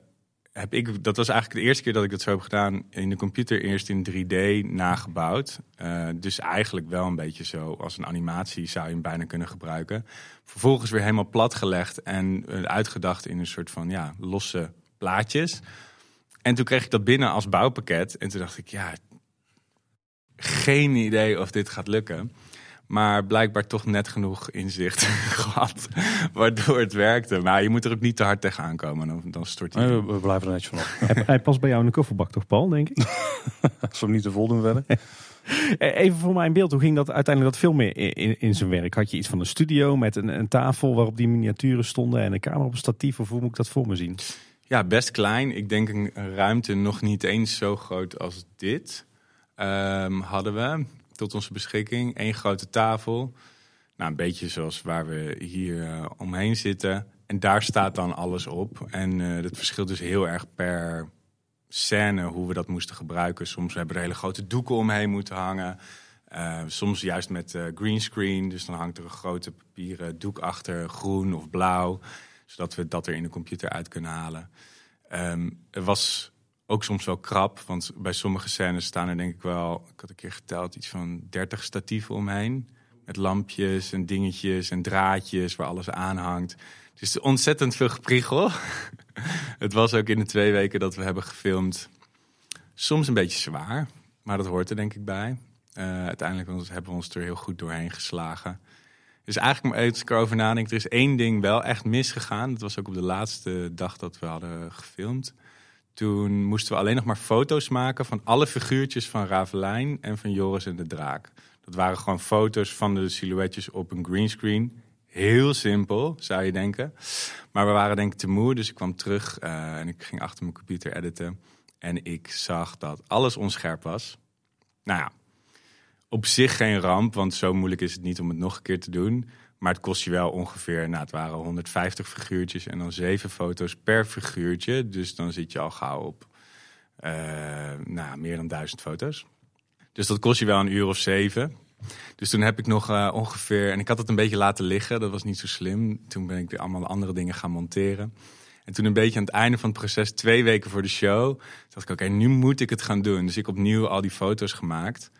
Heb ik, dat was eigenlijk de eerste keer dat ik dat zo heb gedaan. In de computer eerst in 3D nagebouwd. Eh, dus eigenlijk wel een beetje zo als een animatie zou je hem bijna kunnen gebruiken. Vervolgens weer helemaal platgelegd en eh, uitgedacht in een soort van ja, losse plaatjes. En toen kreeg ik dat binnen als bouwpakket. En toen dacht ik, ja, geen idee of dit gaat lukken. Maar blijkbaar toch net genoeg inzicht gehad. Waardoor het werkte. Maar je moet er ook niet te hard tegenaan komen. Dan, dan stort hij. Nee, we, blijven er netjes vanaf. Hij, hij past bij jou in de kofferbak toch, Paul, denk ik? Als we hem niet te vol doen verder. Eh, Even voor mijn beeld, hoe ging dat uiteindelijk dat filmen in, in, in zijn werk? Had je iets van een studio met een, een tafel waarop die miniaturen stonden en een camera op een statief? Of hoe moet ik dat voor me zien? Ja, best klein. Ik denk een een ruimte nog niet eens zo groot als dit. Ehm, hadden we tot onze beschikking. Eén grote tafel. Nou, een beetje zoals waar we hier eh, omheen zitten. En daar staat dan alles op. En eh dat verschilt dus heel erg per scène hoe we dat moesten gebruiken. Soms hebben we er hele grote doeken omheen moeten hangen. Eh, soms juist met eh greenscreen. Dus dan hangt er een grote papieren doek achter, groen of blauw. Zodat we dat er in de computer uit kunnen halen. Ehm het was ook soms wel krap, want bij sommige scènes staan er denk ik wel... Ik had een keer geteld, iets van 30 statieven omheen. Met lampjes en dingetjes en draadjes waar alles aan hangt. Dus ontzettend veel gepriegel. het was ook in de twee weken dat we hebben gefilmd soms een beetje zwaar. Maar dat hoort er denk ik bij. Eh, uiteindelijk hebben we ons er heel goed doorheen geslagen. Dus eigenlijk, als ik erover nadenk, er is één ding wel echt misgegaan. Dat was ook op de laatste dag dat we hadden gefilmd. Toen moesten we alleen nog maar foto's maken van alle figuurtjes van Ravelijn en van Joris en de Draak. Dat waren gewoon foto's van de silhouetjes op een greenscreen. Heel simpel, zou je denken. Maar we waren denk ik te moe, dus ik kwam terug eh, en ik ging achter mijn computer editen. En ik zag dat alles onscherp was. Nou ja, op zich geen ramp, want zo moeilijk is het niet om het nog een keer te doen. Maar het kost je wel ongeveer, nou het waren 150 figuurtjes en dan zeven foto's per figuurtje. Dus dan zit je al gauw op eh, nou, meer dan duizend foto's. Dus dat kost je wel een uur of zeven. Dus toen heb ik nog eh, ongeveer, en ik had het een beetje laten liggen, dat was niet zo slim. Toen ben ik weer allemaal andere dingen gaan monteren. En toen een beetje aan het einde van het proces, twee weken voor de show, dacht ik, oké, nu moet ik het gaan doen. Dus ik opnieuw al die foto's gemaakt.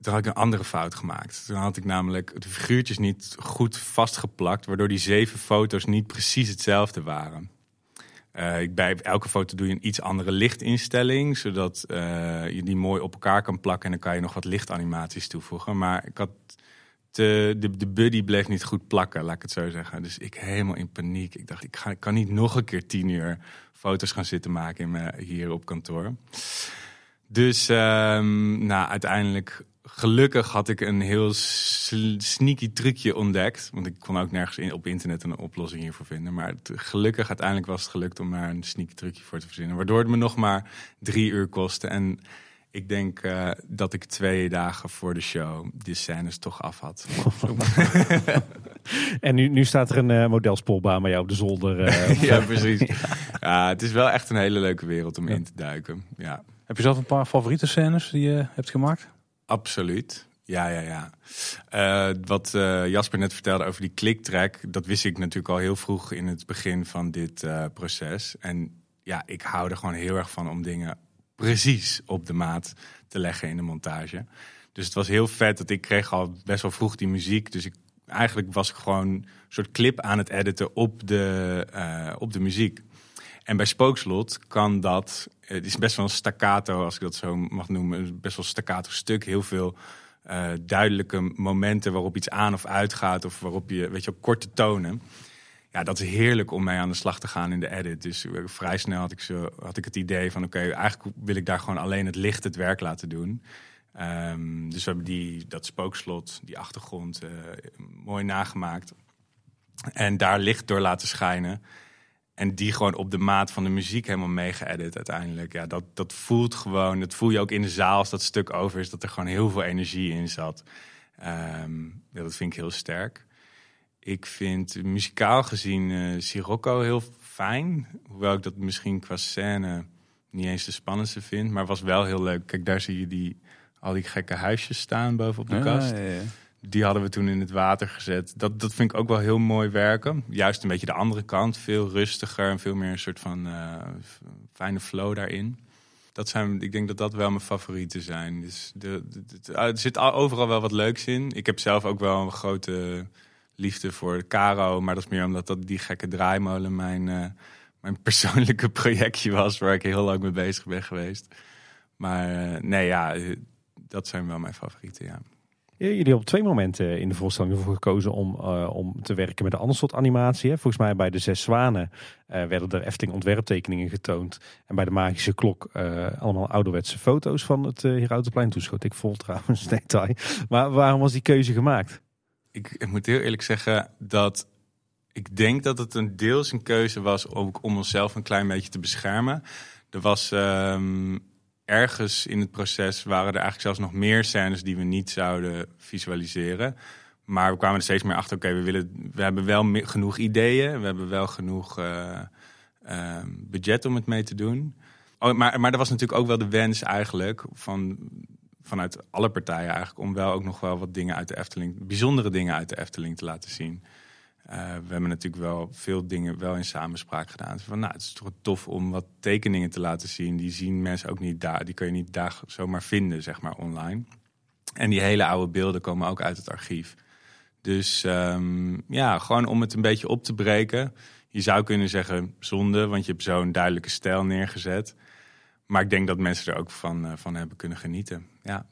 Toen had ik een andere fout gemaakt. Toen had ik namelijk de figuurtjes niet goed vastgeplakt, waardoor die zeven foto's niet precies hetzelfde waren. Eh, ik- bij elke foto doe je een iets andere lichtinstelling, zodat eh, je die mooi op elkaar kan plakken en dan kan je nog wat lichtanimaties toevoegen. Maar ik had de, de, buddy bleef niet goed plakken, laat ik het zo zeggen. Dus ik helemaal in paniek. Ik dacht, ik, kan niet nog een keer tien uur foto's gaan zitten maken hier op kantoor. Dus ehm, nou, uiteindelijk, gelukkig had ik een heel sneaky trucje ontdekt. Want ik kon ook nergens in, op internet een oplossing hiervoor vinden. Maar het, gelukkig, uiteindelijk was het gelukt om daar een sneaky trucje voor te verzinnen. Waardoor het me nog maar drie uur kostte. En ik denk eh, dat ik twee dagen voor de show die scènes toch af had. En nu, nu staat er een eh, modelspoelbaan bij jou op de zolder. eh, ja, precies. Ja, het is wel echt een hele leuke wereld om in te duiken. Ja. Heb je zelf een paar favoriete scènes die je hebt gemaakt? Absoluut. Ja, ja, ja. Uh, wat uh, Jasper net vertelde over die kliktrack, dat wist ik natuurlijk al heel vroeg in het begin van dit uh, proces. En ja, ik hou er gewoon heel erg van om dingen precies op de maat te leggen in de montage. Dus het was heel vet dat ik kreeg al best wel vroeg die muziek. Dus ik, eigenlijk was ik gewoon een soort clip aan het editen op de, op de muziek. En bij Spookslot kan dat, het is best wel een staccato, als ik dat zo mag noemen, best wel een staccato stuk. Heel veel uh, duidelijke momenten waarop iets aan of uitgaat, of waarop je, weet je, korte tonen. Ja, dat is heerlijk om mee aan de slag te gaan in de edit. Dus eh, vrij snel had ik, zo, had ik het idee van: oké, eigenlijk wil ik daar gewoon alleen het licht het werk laten doen. Um, dus we hebben die, dat spookslot, die achtergrond, uh, mooi nagemaakt. En daar licht door laten schijnen. En die gewoon op de maat van de muziek helemaal meegeëdit uiteindelijk. Ja, dat, dat voelt gewoon, dat voel je ook in de zaal als dat stuk over is, dat er gewoon heel veel energie in zat. Um, ja, dat vind ik heel sterk. Ik vind muzikaal gezien uh, Sirocco heel fijn. Hoewel ik dat misschien qua scène niet eens de spannendste vind. Maar was wel heel leuk. Kijk, daar zie je die, al die gekke huisjes staan bovenop de kast. Ja, ja, die hadden we toen in het water gezet. Dat, dat vind ik ook wel heel mooi werken. Juist een beetje de andere kant. Veel rustiger en veel meer een soort van uh, fijne flow daarin. Dat zijn, ik denk dat dat wel mijn favorieten zijn. Dus de, ah, er zit overal wel wat leuks in. Ik heb zelf ook wel een grote liefde voor Caro. Maar dat is meer omdat dat die gekke draaimolen mijn, uh, mijn persoonlijke projectje was. Waar ik heel lang mee bezig ben geweest. Maar uh, nee, ja, dat zijn wel mijn favorieten, ja. Jullie hebben op twee momenten in de voorstelling ervoor gekozen om, uh, om te werken met een ander soort animatie. Hè. Volgens mij bij de Zes Zwanen uh, werden er Efteling ontwerptekeningen getoond. En bij de Magische Klok uh, allemaal ouderwetse foto's van het uh, Herautenplein. Toen ik vol trouwens, detail. Maar waarom was die keuze gemaakt? Ik, ik, moet heel eerlijk zeggen dat ik denk dat het een deels een keuze was ook om onszelf een klein beetje te beschermen. Er was... Um, ergens in het proces waren er eigenlijk zelfs nog meer scènes die we niet zouden visualiseren. Maar we kwamen er steeds meer achter, oké, we willen, we hebben wel genoeg ideeën, we hebben wel genoeg uh, uh, budget om het mee te doen. Oh, maar, maar er was natuurlijk ook wel de wens eigenlijk van, vanuit alle partijen eigenlijk, om wel ook nog wel wat dingen uit de Efteling, bijzondere dingen uit de Efteling te laten zien. Uh, we hebben natuurlijk wel veel dingen wel in samenspraak gedaan. Van, nou, het is toch tof om wat tekeningen te laten zien. Die zien mensen ook niet daar. Die kun je niet daar zomaar vinden, zeg maar, online. En die hele oude beelden komen ook uit het archief. Dus um, ja, gewoon om het een beetje op te breken. Je zou kunnen zeggen zonde, want je hebt zo'n duidelijke stijl neergezet. Maar ik denk dat mensen er ook van, uh, van hebben kunnen genieten. Ja.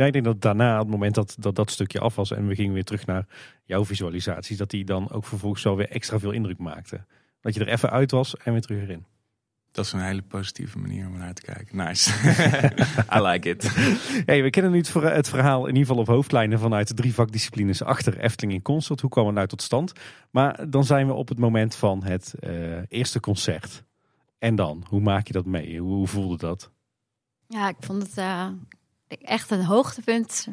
Ja. Ik denk dat daarna, op het moment dat, dat dat stukje af was en we gingen weer terug naar jouw visualisaties, dat die dan ook vervolgens zo weer extra veel indruk maakte. Dat je er even uit was en weer terug erin. Dat is een hele positieve manier om naar te kijken. Nice. I like it. Hey, we kennen nu het verhaal in ieder geval op hoofdlijnen vanuit de drie vakdisciplines achter Efteling in Concert. Hoe kwam het nou tot stand? Maar dan zijn we op het moment van het uh, eerste concert. En dan, hoe maak je dat mee? Hoe, hoe voelde dat? Ja, ik vond het uh, echt een hoogtepunt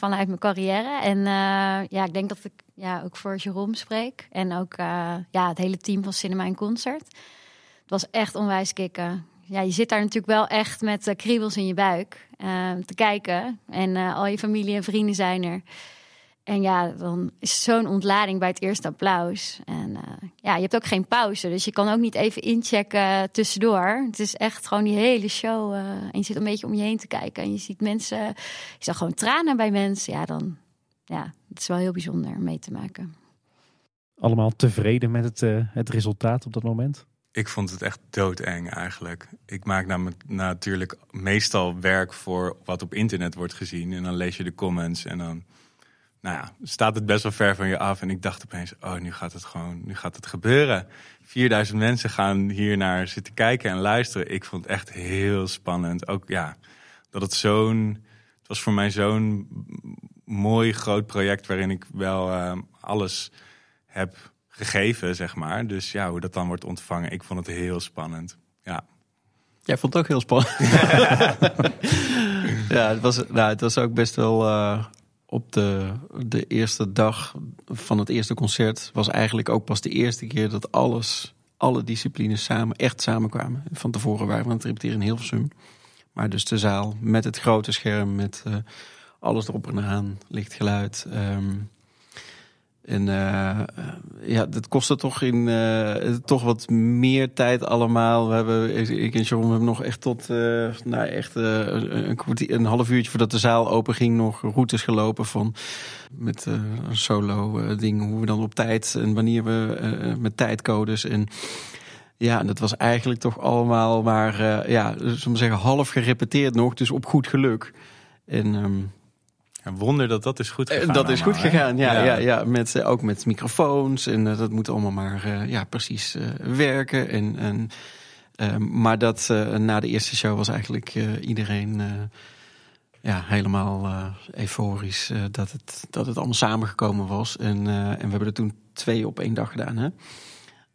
vanuit mijn carrière. En uh, ja, ik denk dat ik ja, ook voor Jerome spreek. En ook uh, ja, het hele team van Cinema en Concert. Het was echt onwijs kicken. Ja, je zit daar natuurlijk wel echt met uh, kriebels in je buik te kijken. En al je familie en vrienden zijn er. En ja, dan is zo'n ontlading bij het eerste applaus. En uh, ja, je hebt ook geen pauze. Dus je kan ook niet even inchecken tussendoor. Het is echt gewoon die hele show. Uh, en je zit een beetje om je heen te kijken. En je ziet mensen. Je zag gewoon tranen bij mensen. Ja, dan. Ja, het is wel heel bijzonder mee te maken. Allemaal tevreden met het, uh, het resultaat op dat moment? Ik vond het echt doodeng eigenlijk. Ik maak namelijk natuurlijk meestal werk voor wat op internet wordt gezien. En dan lees je de comments en dan nou ja, staat het best wel ver van je af. En ik dacht opeens, oh, nu gaat het gewoon, nu gaat het gebeuren. 4000 mensen gaan hier naar zitten kijken en luisteren. Ik vond het echt heel spannend. Ook ja, dat het zo'n, het was voor mij zo'n mooi groot project waarin ik wel uh, alles heb gegeven, zeg maar. Dus ja, hoe dat dan wordt ontvangen, ik vond het heel spannend. Ja. Jij vond het ook heel spannend. ja, het was, nou, het was ook best wel uh, op de, de eerste dag van het eerste concert was eigenlijk ook pas de eerste keer dat alles, alle disciplines samen, echt samenkwamen. Van tevoren waren we aan het repeteren in Hilversum. Maar dus de zaal met het grote scherm, met eh, alles erop en eraan, licht, geluid. En eh, ja, dat kostte toch in eh, toch wat meer tijd allemaal. We hebben, ik en we hebben nog echt tot eh, nou echt, een, kwartier, een half uurtje voordat de zaal open ging, nog routes gelopen van met een solo eh, ding, hoe we dan op tijd en wanneer we met tijdcodes en ja, en dat was eigenlijk toch allemaal maar, ja, zullen we zeggen, half gerepeteerd nog, dus op goed geluk. En ehm, Een wonder dat dat is goed eh, gegaan. dat is goed gegaan, ja, ja. Ja. ja, met, eh, ook met microfoons en eh, dat moet allemaal maar ja, precies werken. En, en, eh, maar dat na de eerste show was eigenlijk iedereen ja, helemaal euforisch dat, het, dat het allemaal samengekomen was. En, en we hebben er toen twee op één dag gedaan. Hè?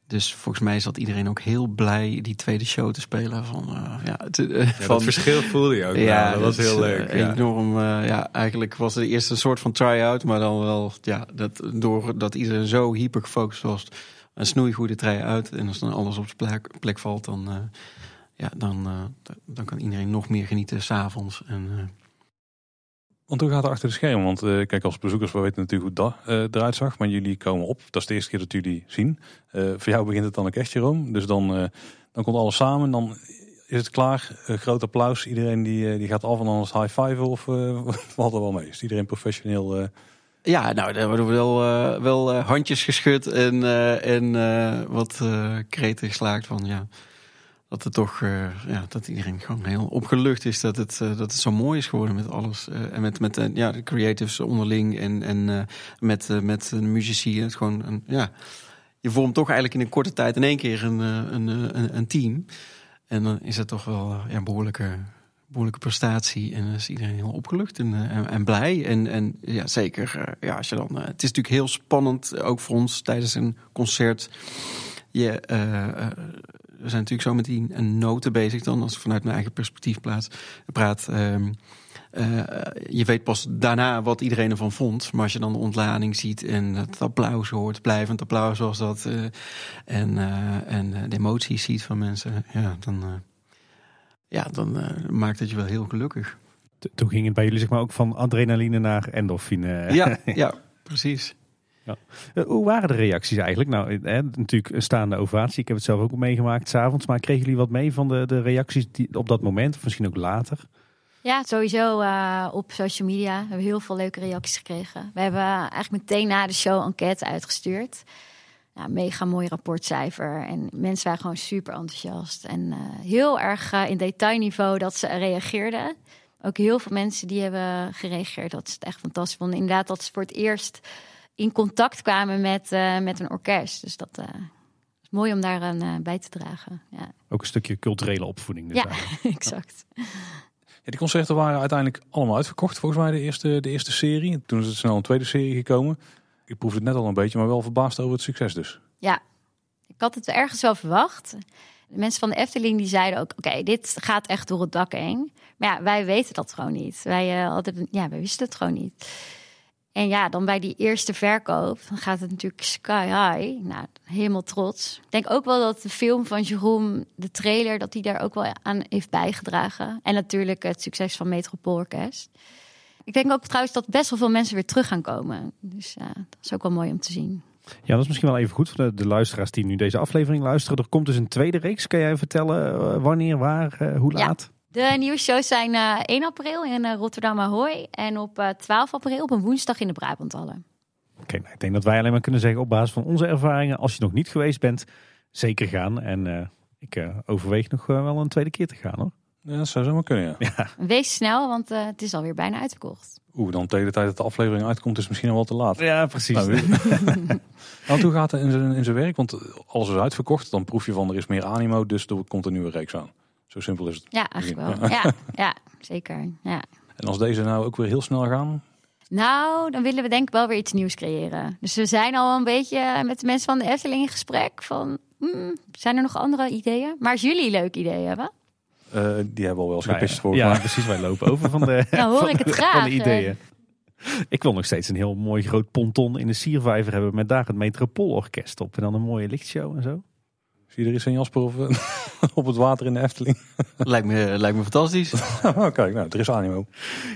Dus volgens mij zat iedereen ook heel blij die tweede show te spelen. Van, eh, ja, het, eh, Ja, van, dat verschil voelde je ook wel. Dat was heel eh, leuk. ja. Enorm, ja, eigenlijk was het eerst een soort van try-out, maar dan wel, ja, dat, doordat iedereen zo hyper gefocust was, een snoeigoede try-out. En als dan alles op zijn plek, plek valt, dan, ja, dan, dan kan iedereen nog meer genieten s'avonds. En Want hoe gaat het achter de schermen? Want eh, kijk, als bezoekers, we weten natuurlijk hoe dat eh, eruit zag. Maar jullie komen op. Dat is de eerste keer dat jullie zien. Eh, voor jou begint het dan een echt, Jeroen. Dus dan, dan komt alles samen. Dan is het klaar. Groot applaus. Iedereen die, die gaat af en het high five Of valt er wel mee? Is iedereen professioneel? Ja, nou, daar worden wel, wel handjes geschud en, en wat kreten geslaagd van ja. Dat het toch, eh, ja, dat iedereen gewoon heel opgelucht is dat het, eh, dat het zo mooi is geworden met alles. eh, en met, met ja, de creatives onderling en, en met, met de muzici. Het gewoon een, ja, je vormt toch eigenlijk in een korte tijd in één keer een, een, een, team. En dan is het toch wel ja, een behoorlijke, behoorlijke prestatie. En dan is iedereen heel opgelucht en, en, en blij. En, en ja, zeker, ja, als je dan, het is natuurlijk heel spannend, ook voor ons tijdens een concert. Je, we zijn natuurlijk zo met die eh, noten bezig dan, als ik vanuit mijn eigen perspectief plaats, praat. ehm, eh, je weet pas daarna wat iedereen ervan vond. Maar als je dan de ontlading ziet en het applaus hoort, blijvend applaus zoals dat. eh, en, en de emoties ziet van mensen, ja, dan, ja, dan maakt het je wel heel gelukkig. Toen ging het bij jullie zeg maar ook van adrenaline naar endorfine. Ja, ja precies. Eh, Hoe waren de reacties eigenlijk? Nou, eh, natuurlijk een staande ovatie. Ik heb het zelf ook meegemaakt s'avonds. Maar kregen jullie wat mee van de, de reacties die, op dat moment? Of misschien ook later? Ja, sowieso eh, op social media. We hebben heel veel leuke reacties gekregen. We hebben eigenlijk meteen na de show enquête uitgestuurd. Ja, mega mooi rapportcijfer. En mensen waren gewoon super enthousiast. En heel erg in detailniveau dat ze reageerden. Ook heel veel mensen die hebben gereageerd. Dat ze het echt fantastisch vonden. Inderdaad, dat ze voor het eerst in contact kwamen met, eh, met een orkest. Dus dat eh, is mooi om daar aan eh, bij te dragen. Ja, Ook een stukje culturele opvoeding. Dus Ja. exact. Ja, die concerten waren uiteindelijk allemaal uitverkocht. Volgens mij de eerste, de eerste serie. Toen is het snel een tweede serie gekomen. Ik proefde het net al een beetje, maar wel verbaasd over het succes dus. Ja, ik had het ergens wel verwacht. De mensen van de Efteling die zeiden ook: oké, dit gaat echt door het dak heen. Maar ja, wij weten dat gewoon niet. Wij, eh, hadden, ja, wij wisten het gewoon niet. En ja, dan bij die eerste verkoop, dan gaat het natuurlijk sky high. Nou, helemaal trots. Ik denk ook wel dat de film van Jeroen, de trailer, dat die daar ook wel aan heeft bijgedragen. En natuurlijk het succes van Metropoolorkest. Ik denk ook trouwens dat best wel veel mensen weer terug gaan komen. Dus ja, dat is ook wel mooi om te zien. Ja, dat is misschien wel even goed voor de, de luisteraars die nu deze aflevering luisteren. Er komt dus een tweede reeks. Kan jij vertellen eh, wanneer, waar, eh, hoe Ja. De nieuwe shows zijn eh 1 april in eh, Rotterdam Ahoy en op eh 12 april op een woensdag in de Brabanthallen. Oké, nou, ik denk dat wij alleen maar kunnen zeggen op basis van onze ervaringen. Als je nog niet geweest bent, zeker gaan. En eh, ik eh, overweeg nog eh, wel een tweede keer te gaan hoor. Ja, dat zou zomaar kunnen, ja. Wees snel, want eh, het is alweer bijna uitverkocht. Oeh, dan tegen de tijd dat de aflevering uitkomt is het misschien al wel te laat. Ja, precies. Nou, Want hoe gaat het in zijn, in zijn werk? Want alles is uitverkocht. Dan proef je van er is meer animo, dus er komt een nieuwe reeks aan. Zo simpel is het. Ja, eigenlijk wel. Ja, ja zeker. Ja. En als deze nou ook weer heel snel gaan. Nou, dan willen we denk ik wel weer iets nieuws creëren. Dus we zijn al een beetje met de mensen van de Efteling in gesprek van... hmm, zijn er nog andere ideeën? Maar als jullie leuke ideeën hebben, eh, die hebben al wel eens Nou ja, gepitcht voor. ja, maar precies. Wij lopen over van de, dan hoor van ik het de- graag. van de ideeën. Ik wil nog steeds een heel mooi groot ponton in de Siervijver hebben met daar het Metropoolorkest op. En dan een mooie lichtshow en zo. Zie je er iets in Jasper of, eh, op het water in de Efteling? Lijkt me, lijkt me fantastisch. oh, kijk, nou, er is animo.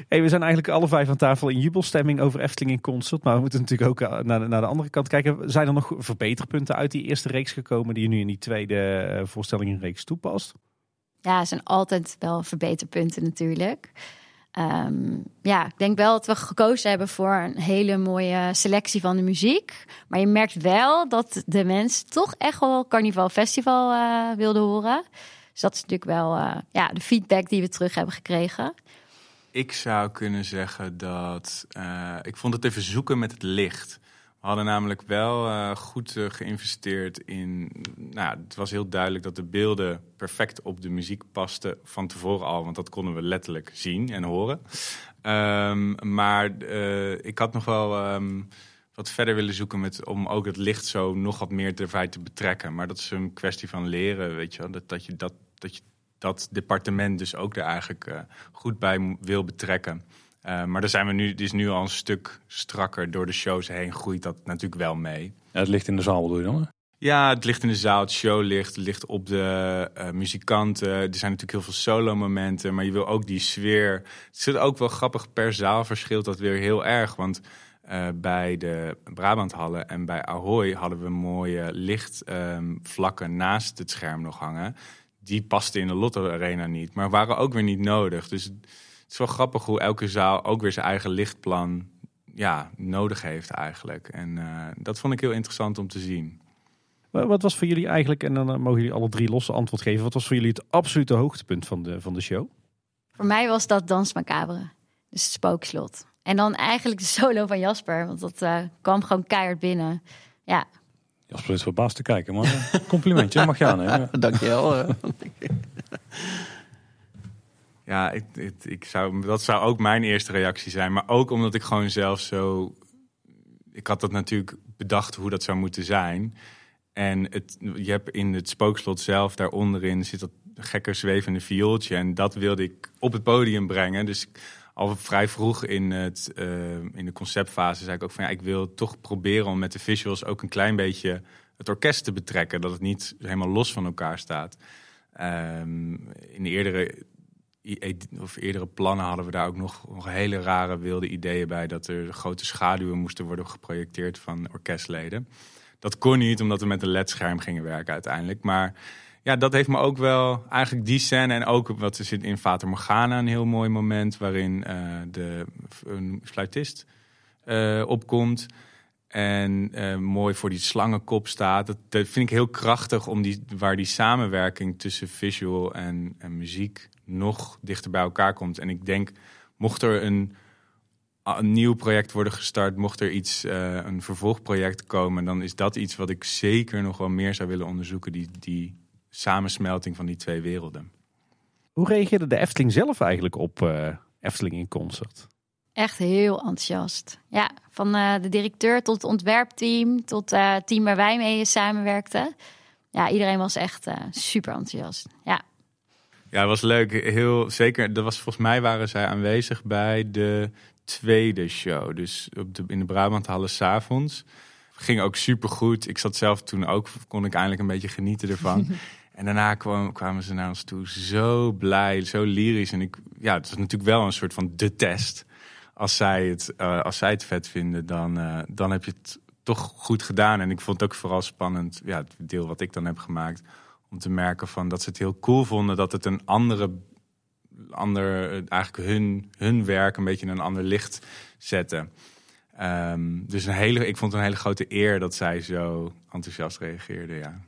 Hey, we zijn eigenlijk alle vijf aan tafel in jubelstemming over Efteling in concert. Maar we moeten natuurlijk ook eh, naar de, naar de andere kant kijken. Zijn er nog verbeterpunten uit die eerste reeks gekomen die je nu in die tweede eh, voorstelling in reeks toepast? Ja, er zijn altijd wel verbeterpunten natuurlijk. Ehm, ja, ik denk wel dat we gekozen hebben voor een hele mooie selectie van de muziek. Maar je merkt wel dat de mensen toch echt wel Carnival Festival eh wilden horen. Dus dat is natuurlijk wel eh, ja, de feedback die we terug hebben gekregen. Ik zou kunnen zeggen dat. eh, ik vond het even zoeken met het licht. We hadden namelijk wel eh, goed eh, geïnvesteerd in. Nou, het was heel duidelijk dat de beelden perfect op de muziek pasten van tevoren al, want dat konden we letterlijk zien en horen. Ehm, maar eh, ik had nog wel ehm, wat verder willen zoeken met, om ook het licht zo nog wat meer erbij te betrekken. Maar dat is een kwestie van leren, weet je wel. Dat, dat je dat, dat je dat departement dus ook er eigenlijk goed bij wil betrekken. Eh, maar daar zijn we nu, het is nu al een stuk strakker. Door de shows heen groeit dat natuurlijk wel mee. Ja, het ligt in de zaal, bedoel je dan? hè? Ja, het ligt in de zaal, het showlicht, het ligt op de eh, muzikanten. Er zijn natuurlijk heel veel solo-momenten, maar je wil ook die sfeer. Het zit ook wel grappig, per zaal verschilt dat weer heel erg. Want eh, bij de Brabanthallen en bij Ahoy hadden we mooie lichtvlakken naast het scherm nog hangen. Die pasten in de Lotto Arena niet, maar waren ook weer niet nodig. Dus het is wel grappig hoe elke zaal ook weer zijn eigen lichtplan ja, nodig heeft eigenlijk. En eh, dat vond ik heel interessant om te zien. Wa- Wat was voor jullie eigenlijk, en dan eh, mogen jullie alle drie losse antwoord geven. Wat was voor jullie het absolute hoogtepunt van de, van de show? Voor mij was dat Dans Macabre, dus het spookslot. En dan eigenlijk de solo van Jasper, want dat eh, kwam gewoon keihard binnen. Ja, Jasper is verbaasd te kijken, maar complimentje, mag je aannemen. Dankjewel. Ja, ik, ik, ik zou, dat zou ook mijn eerste reactie zijn. Maar ook omdat ik gewoon zelf zo. Ik had dat natuurlijk bedacht hoe dat zou moeten zijn. En het, je hebt in het spookslot zelf, daaronderin zit dat gekke zwevende viooltje. En dat wilde ik op het podium brengen. Dus al vrij vroeg in, het, eh, in de conceptfase zei ik ook van ja, ik wil toch proberen om met de visuals ook een klein beetje het orkest te betrekken. Dat het niet helemaal los van elkaar staat. Ehm, in de eerdere of eerdere plannen hadden we daar ook nog, nog hele rare wilde ideeën bij. Dat er grote schaduwen moesten worden geprojecteerd van orkestleden. Dat kon niet, omdat we met een ledscherm gingen werken uiteindelijk. Maar ja, dat heeft me ook wel eigenlijk die scène en ook wat er zit in Vater Morgana een heel mooi moment waarin eh, de een fluitist eh, opkomt. En eh, mooi voor die slangenkop staat. Dat, vind ik heel krachtig om die, waar die samenwerking tussen visual en muziek nog dichter bij elkaar komt. En ik denk, mocht er een, een nieuw project worden gestart, mocht er iets, eh, een vervolgproject komen, dan is dat iets wat ik zeker nog wel meer zou willen onderzoeken. Die, die samensmelting van die twee werelden. Hoe reageerde de Efteling zelf eigenlijk op eh, Efteling in concert? echt heel enthousiast. Ja, van eh, de directeur tot het ontwerpteam, tot eh, het team waar wij mee samenwerkten. Ja, iedereen was echt eh, super enthousiast. Ja, Ja, het was leuk. Heel zeker. Dat was, volgens mij waren zij aanwezig bij de tweede show. Dus op de, in de Brabanthallen s'avonds. Ging ook super goed. Ik zat zelf toen ook, kon ik eindelijk een beetje genieten ervan. en daarna kwam, kwamen ze naar ons toe zo blij, zo lyrisch. En ik, ja, het is natuurlijk wel een soort van de test. Als zij het, eh, als zij het vet vinden, dan, eh, dan heb je het toch goed gedaan. En ik vond het ook vooral spannend, ja, het deel wat ik dan heb gemaakt om te merken van dat ze het heel cool vonden dat het een andere, ander, eigenlijk hun, hun werk een beetje in een ander licht zette. Ehm, dus een hele, ik vond het een hele grote eer dat zij zo enthousiast reageerden. Ja.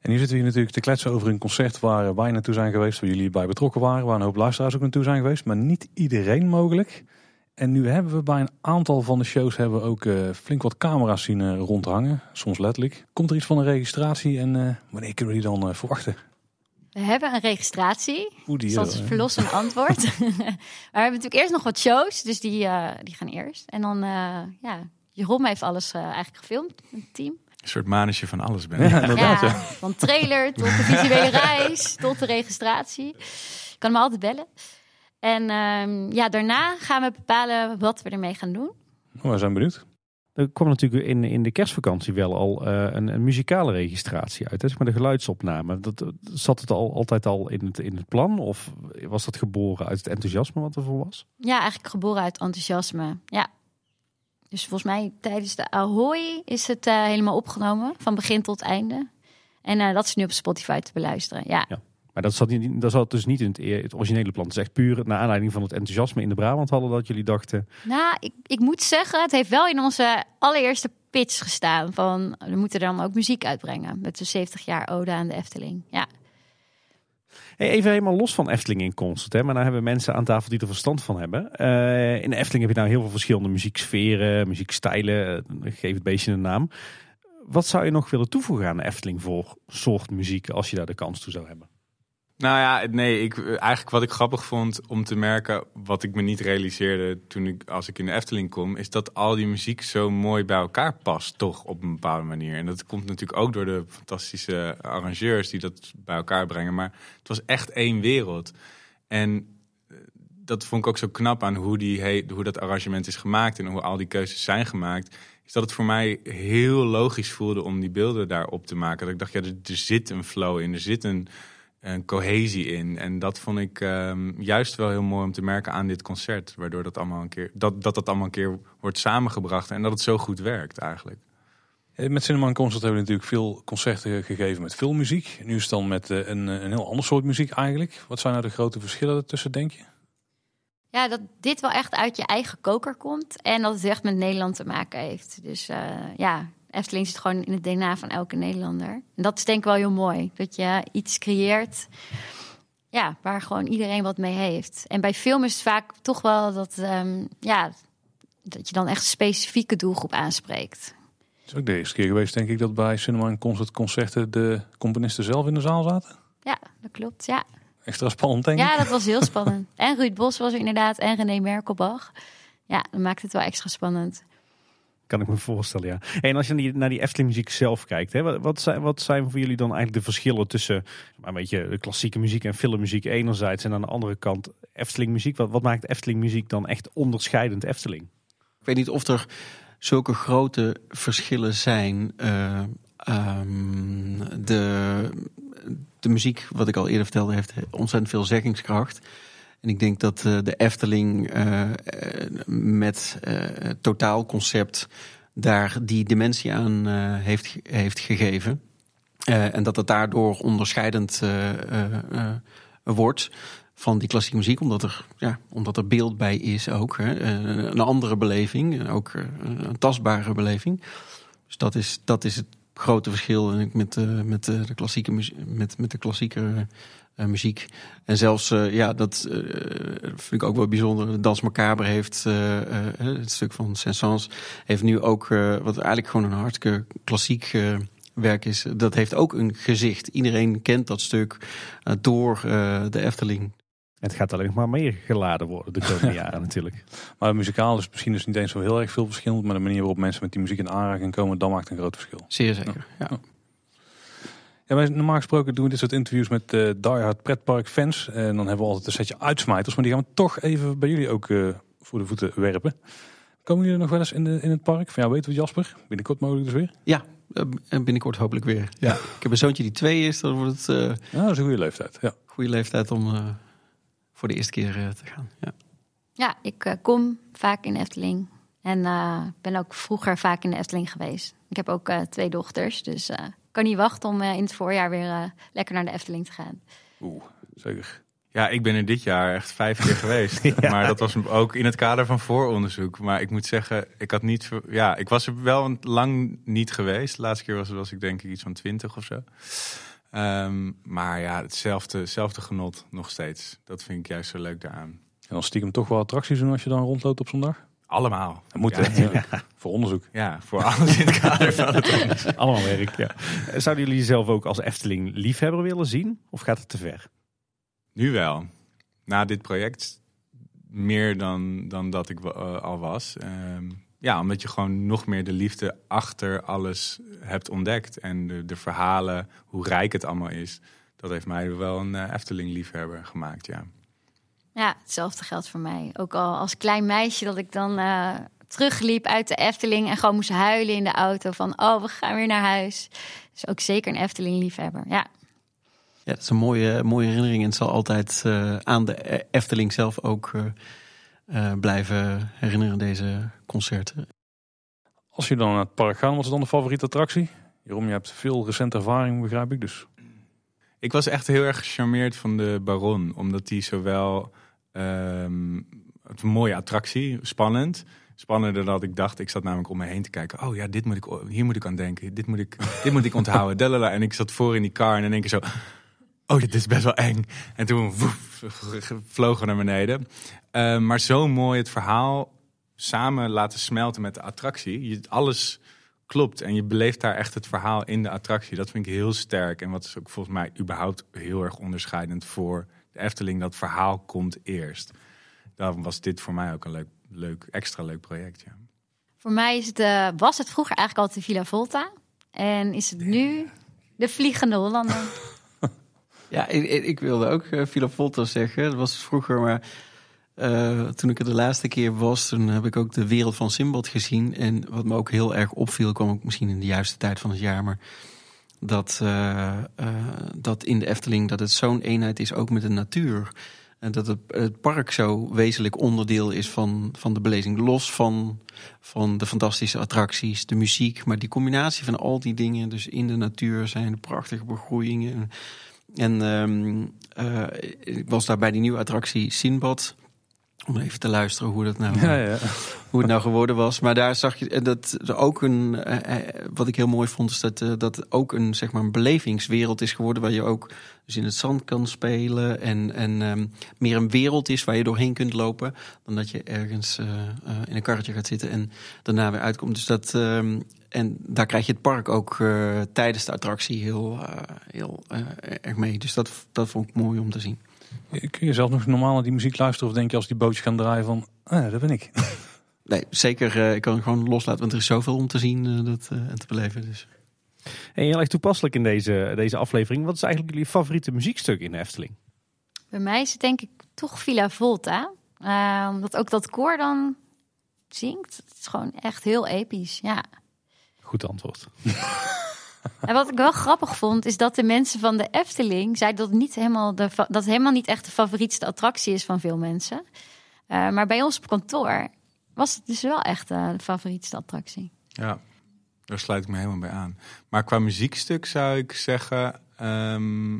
En nu zitten we hier natuurlijk te kletsen over een concert waar wij naartoe zijn geweest, waar jullie bij betrokken waren, waar een hoop luisteraars ook naartoe zijn geweest, maar niet iedereen mogelijk. En nu hebben we bij een aantal van de shows hebben we ook eh, flink wat camera's zien eh, rondhangen, soms letterlijk. Komt er iets van een registratie en eh, wanneer kunnen we die dan eh, verwachten? we hebben een registratie. Hoe die, Dat is een verlossend antwoord. maar we hebben natuurlijk eerst nog wat shows, dus die, eh, die gaan eerst. En dan, eh, ja, Jeroen heeft alles eh, eigenlijk gefilmd met het team. Een soort manusje van alles ben ik. Ja, inderdaad. Ja, Ja. van trailer tot de visuele reis, tot de registratie. Je kan me altijd bellen. En ehm, ja, daarna gaan we bepalen wat we ermee gaan doen. Oh, we zijn benieuwd. Er kwam natuurlijk in, in de kerstvakantie wel al eh, een, een muzikale registratie uit. Hè? Zeg maar de geluidsopname. Dat, dat- zat het al, altijd al in het, in het plan? Of was dat geboren uit het enthousiasme wat ervoor was? Ja, eigenlijk geboren uit enthousiasme. Ja. Dus volgens mij tijdens de Ahoy is het eh, helemaal opgenomen. Van begin tot einde. En eh, dat is nu op Spotify te beluisteren. Ja. Maar dat zat, niet, dat zat dus niet in het, het originele plan. Het is echt puur naar aanleiding van het enthousiasme in de Brabant hadden dat jullie dachten... Nou, ik, ik moet zeggen, het heeft wel in onze allereerste pitch gestaan. Van, we moeten dan ook muziek uitbrengen. Met de 70 jaar ode aan de Efteling. Ja. Hey, even helemaal los van Efteling in concert. Hè? Maar dan hebben we mensen aan tafel die er verstand van hebben. Eh, in de Efteling heb je nou heel veel verschillende muzieksferen, muziekstijlen. eh, geef het beestje een naam. Wat zou je nog willen toevoegen aan de Efteling voor soort muziek als je daar de kans toe zou hebben? Nou ja, nee, ik, eigenlijk wat ik grappig vond om te merken, wat ik me niet realiseerde toen ik, als ik in de Efteling kom, is dat al die muziek zo mooi bij elkaar past, toch op een bepaalde manier. En dat komt natuurlijk ook door de fantastische arrangeurs die dat bij elkaar brengen, maar het was echt één wereld. En eh, dat vond ik ook zo knap aan hoe, die, hoe dat arrangement is gemaakt en hoe al die keuzes zijn gemaakt. Is dat het voor mij heel logisch voelde om die beelden daarop te maken. Dat ik dacht, ja, er, er zit een flow in, er zit een, een cohesie in. En dat vond ik ehm, juist wel heel mooi om te merken aan dit concert. Waardoor dat allemaal een keer, dat, dat dat allemaal een keer wordt samengebracht en dat het zo goed werkt eigenlijk. Eh, Met Cinema Concert hebben we natuurlijk veel concerten gegeven met veel muziek. Nu is het dan met eh, een, eh, een heel ander soort muziek eigenlijk. Wat zijn nou de grote verschillen ertussen, denk je? Ja, dat dit wel echt uit je eigen koker komt. En dat het echt met Nederland te maken heeft. Dus eh, ja, Efteling zit gewoon in het DNA van elke Nederlander. En dat is denk ik wel heel mooi. Dat je iets creëert ja, waar gewoon iedereen wat mee heeft. En bij film is het vaak toch wel dat, ehm, ja, dat je dan echt een specifieke doelgroep aanspreekt. Het is ook de eerste keer geweest, denk ik, dat bij Cinema en Concert concerten de componisten zelf in de zaal zaten. Ja, dat klopt. Ja, Extra spannend, denk ik. ja dat was heel spannend. En Ruud Bos was er inderdaad. En René Merkelbach. Ja, dat maakt het wel extra spannend. Kan ik me voorstellen, ja. En als je naar die, naar die Efteling muziek zelf kijkt, hè, wat, zijn, wat zijn voor jullie dan eigenlijk de verschillen tussen een beetje de klassieke muziek en filmmuziek enerzijds en aan de andere kant Efteling muziek? Wat, wat maakt Efteling muziek dan echt onderscheidend Efteling? Ik weet niet of er zulke grote verschillen zijn. Eh, ehm, de, de muziek, wat ik al eerder vertelde, heeft ontzettend veel zeggingskracht. En ik denk dat eh, de Efteling eh, eh, met totaalconcept daar die dimensie aan heeft, heeft gegeven. En dat het daardoor onderscheidend wordt van die klassieke muziek, omdat er, ja, omdat er beeld bij is ook. Hè. Een andere beleving, ook een tastbare beleving. Dus dat is, dat is het grote verschil met, met, de klassieke met, met de klassieke muziek. En zelfs, eh, ja, dat eh, vind ik ook wel bijzonder. Dans Macabre heeft, eh, eh, het stuk van Saint-Saëns, heeft nu ook, eh, wat eigenlijk gewoon een hartstikke klassiek eh, werk is. Dat heeft ook een gezicht. Iedereen kent dat stuk eh, door eh, de Efteling. Het gaat alleen nog maar meer geladen worden de komende jaren natuurlijk. Maar muzikaal is misschien dus niet eens zo heel erg veel verschil. Maar de manier waarop mensen met die muziek in aanraking komen, dat maakt een groot verschil. Zeer zeker. Ja. Ja, wij, normaal gesproken doen we dit soort interviews met eh diehard pretpark fans. En dan hebben we altijd een setje uitsmijters. Maar die gaan we toch even bij jullie ook eh, voor de voeten werpen. Komen jullie nog wel eens in, de, in het park? Van jou weten we Jasper. Binnenkort mogelijk dus weer. Ja, eh, en binnenkort hopelijk weer. Ja. Ik heb een zoontje die twee is. Dan wordt het eh, een Ja, dat is een goede leeftijd. Ja. goede leeftijd om eh, voor de eerste keer eh, te gaan. Ja. Ja, ik eh, kom vaak in Efteling. En eh, ben ook vroeger vaak in de Efteling geweest. Ik heb ook eh, twee dochters, dus eh, kan niet wachten om eh, in het voorjaar weer eh, lekker naar de Efteling te gaan. Oeh, zeker. Ja, ik ben er dit jaar echt vijf keer geweest. Maar dat was ook in het kader van vooronderzoek. Maar ik moet zeggen, ik had niet. Ja, ik was er wel een- lang niet geweest. De laatste keer was, was ik denk ik iets van twintig of zo. Ehm, maar ja, hetzelfde, hetzelfde genot nog steeds. Dat vind ik juist zo leuk daaraan. En dan stiekem toch wel attracties doen als je dan rondloopt op zondag? Allemaal. Dat moet ja, hè? Ja. Voor onderzoek. Ja, voor alles in het kader van het. Allemaal werk, ja. Zouden jullie jezelf ook als Efteling liefhebber willen zien? Of gaat het te ver? Nu wel. Na dit project meer dan, dan dat ik eh, al was. Ehm, ja, omdat je gewoon nog meer de liefde achter alles hebt ontdekt. En de, de verhalen, hoe rijk het allemaal is. Dat heeft mij wel een eh, Efteling-liefhebber gemaakt, ja. Ja, hetzelfde geldt voor mij. Ook al als klein meisje dat ik dan eh, terugliep uit de Efteling en gewoon moest huilen in de auto van oh, we gaan weer naar huis. Dus ook zeker een Efteling-liefhebber. Ja. Ja, dat is een mooie, mooie herinnering. En het zal altijd eh, aan de Efteling zelf ook eh, eh, blijven herinneren, deze concerten. Als je dan naar het park gaat, wat is dan de favoriete attractie? Jeroen, je hebt veel recente ervaring, begrijp ik. Dus Ik was echt heel erg gecharmeerd van de Baron. Omdat die zowel... ehm, het is een mooie attractie, spannend. Spannender dan ik dacht. Ik zat namelijk om me heen te kijken. Oh ja, dit moet ik, hier moet ik aan denken. Dit moet ik, dit moet ik onthouden. Dalala. En ik zat voor in die car en in één keer zo... Oh, dit is best wel eng. En toen woef, vlogen we naar beneden. Eh, maar zo mooi het verhaal samen laten smelten met de attractie. Je, alles klopt en je beleeft daar echt het verhaal in de attractie. Dat vind ik heel sterk. En wat is ook volgens mij überhaupt heel erg onderscheidend voor Efteling. Dat verhaal komt eerst. Daarom was dit voor mij ook een leuk, leuk extra leuk project. Ja. Voor mij is het, eh, was het vroeger eigenlijk altijd de Villa Volta. En is het nu de Vliegende Hollander. Ja, ik, ik- ik wilde ook uh, Villa Volta zeggen. Dat was vroeger, maar eh, toen ik er de laatste keer was, toen heb ik ook de wereld van Simbad gezien. En wat me ook heel erg opviel, kwam ook misschien in de juiste tijd van het jaar, maar dat, eh, eh, dat in de Efteling dat het zo'n eenheid is ook met de natuur. En dat het, het park zo wezenlijk onderdeel is van, van de belezing. Los van, van de fantastische attracties, de muziek. Maar die combinatie van al die dingen, dus in de natuur zijn de prachtige begroeiingen. En ehm, eh, ik was daar bij die nieuwe attractie Sinbad. Om even te luisteren hoe dat nou, ja, ja. hoe het nou geworden was. Maar daar zag je en dat er ook een. eh, eh, wat ik heel mooi vond, is dat, eh, dat ook een, zeg maar, een belevingswereld is geworden. Waar je ook dus in het zand kan spelen. En, en ehm, meer een wereld is waar je doorheen kunt lopen. Dan dat je ergens eh, eh, in een karretje gaat zitten en daarna weer uitkomt. Dus dat. ehm, en daar krijg je het park ook eh, tijdens de attractie heel, eh, heel eh, erg mee. Dus dat, dat vond ik mooi om te zien. Kun je zelf nog normaal naar die muziek luisteren? Of denk je als die bootjes gaan draaien van, ah, dat ben ik. Nee, zeker. eh, ik kan het gewoon loslaten, want er is zoveel om te zien eh, dat, eh, en te beleven. Dus. En heel erg toepasselijk in deze, deze aflevering. Wat is eigenlijk jullie favoriete muziekstuk in de Efteling? Bij mij is het denk ik toch Villa Volta. Omdat ook dat koor dan zingt. Het is gewoon echt heel episch, ja. Goed antwoord. En wat ik wel grappig vond, is dat de mensen van de Efteling zeiden dat niet helemaal, dat helemaal niet echt de favorietste attractie is van veel mensen. Eh, maar bij ons op kantoor was het dus wel echt eh, de favorietste attractie. Ja, daar sluit ik me helemaal bij aan. Maar qua muziekstuk zou ik zeggen. ehm,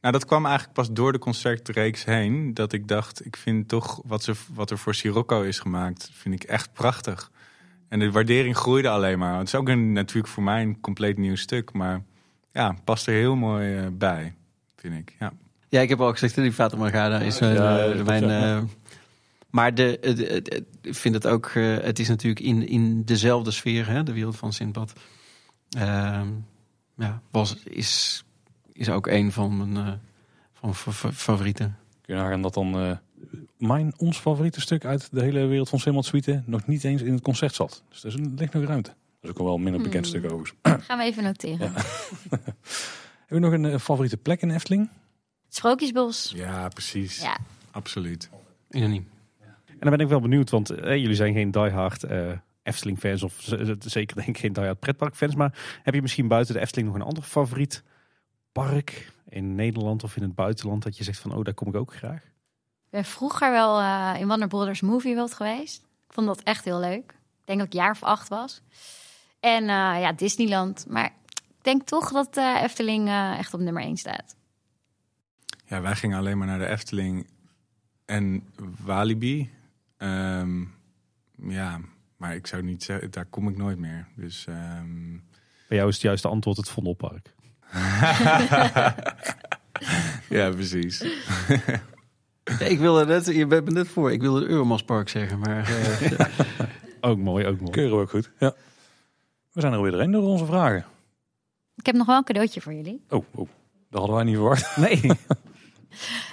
nou, dat kwam eigenlijk pas door de concertreeks heen. Dat ik dacht, ik vind toch wat, ze, wat er voor Sirocco is gemaakt, vind ik echt prachtig. En de waardering groeide alleen maar. Het is ook een, natuurlijk voor mij een compleet nieuw stuk. Maar ja, past er heel mooi eh, bij, vind ik. Ja. Ja, ik heb al gezegd, die Fata Morgana is mijn... Ja, eh, mijn eh, maar de, ik vind het ook... het is natuurlijk in, in dezelfde sfeer, hè, de wereld van Sintbad. Ehm, ja, was, is, is ook een van mijn eh, van fa- fa- favorieten. Kun je nagaan dat dan eh, mijn, ons favoriete stuk uit de hele wereld van Simmel Suite nog niet eens in het concert zat. Dus er is- ligt nog ruimte. Dat is ook wel een minder bekend Hmm. stuk overigens. Gaan we even noteren. Hebben we nog een eh, favoriete plek in Efteling? Het Sprookjesbos. ja, precies. Ja. Absoluut. Unaniem. En dan ben ik wel benieuwd, want eh, jullie zijn geen diehard eh Efteling fans of zeker denk ik geen diehard pretpark fans. Maar heb je misschien buiten de Efteling nog een ander favoriet park in Nederland of in het buitenland dat je zegt van oh daar kom ik ook graag? Ik ben vroeger wel eh, in Warner Brothers Movie World geweest. Ik vond dat echt heel leuk. Ik denk dat ik jaar of acht was. En eh, ja, Disneyland. Maar ik denk toch dat eh, Efteling echt op nummer één staat. Ja, wij gingen alleen maar naar de Efteling en Walibi. Ehm, ja, maar ik zou niet zeggen, daar kom ik nooit meer. Dus ehm, Bij jou is het juiste antwoord het Vondelpark. ja, precies. Ik wilde net, je bent me net voor, ik wilde het Euromastpark zeggen, maar eh, Ook mooi, ook mooi. Keuren we ook goed. Ja. We zijn er alweer doorheen door onze vragen. Ik heb nog wel een cadeautje voor jullie. Oh, oh, dat hadden wij niet verwacht. Nee.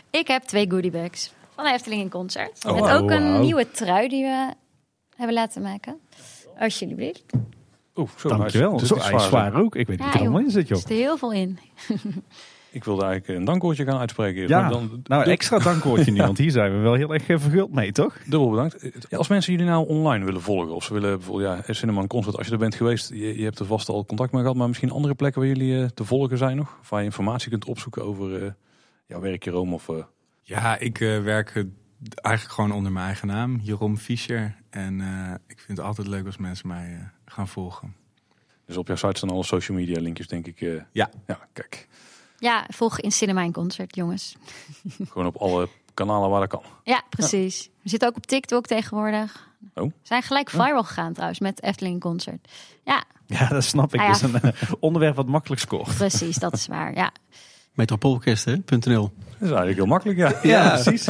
Ik heb twee goodiebags van de Efteling in concert. Oh, Met ook een nieuwe trui die we hebben laten maken. Alsjeblieft. Oh, zo, Dankjewel. is- Zo, zwaar, ook. Ik weet niet Ja, wat er allemaal joh. in zit Er joh. zit heel veel in. Ik wilde eigenlijk een dankwoordje gaan uitspreken. Ja, Maar dan, Nou, extra dankwoordje nu, want hier zijn we wel heel erg eh, verguld mee, toch? Dubbel bedankt. Ja, als mensen jullie nou online willen volgen, of ze willen bijvoorbeeld ja, Cinema Concert, als je er bent geweest, je, je hebt er vast al contact mee gehad, maar misschien andere plekken waar jullie eh, te volgen zijn nog? Of waar je informatie kunt opzoeken over eh, jouw werk, Jeroen? Of, eh, Ja, ik eh, werk eigenlijk gewoon onder mijn eigen naam, Jeroen Fischer. En eh, ik vind het altijd leuk als mensen mij eh, gaan volgen. dus op jouw site staan alle social media linkjes, denk ik. eh. Ja. Ja, kijk. Ja, volg in Cinema in Concert, jongens. Gewoon op alle kanalen waar dat kan. Ja, precies. We zitten ook op TikTok tegenwoordig. Oh. We zijn gelijk viral gegaan trouwens met Efteling in Concert. Ja, Ja, dat snap ik. Ah, ja. Dat is een eh, onderwerp wat makkelijk scoort. precies, dat is waar. Ja. Metropoolorkest.nl. Dat is eigenlijk heel makkelijk, ja. Ja, precies.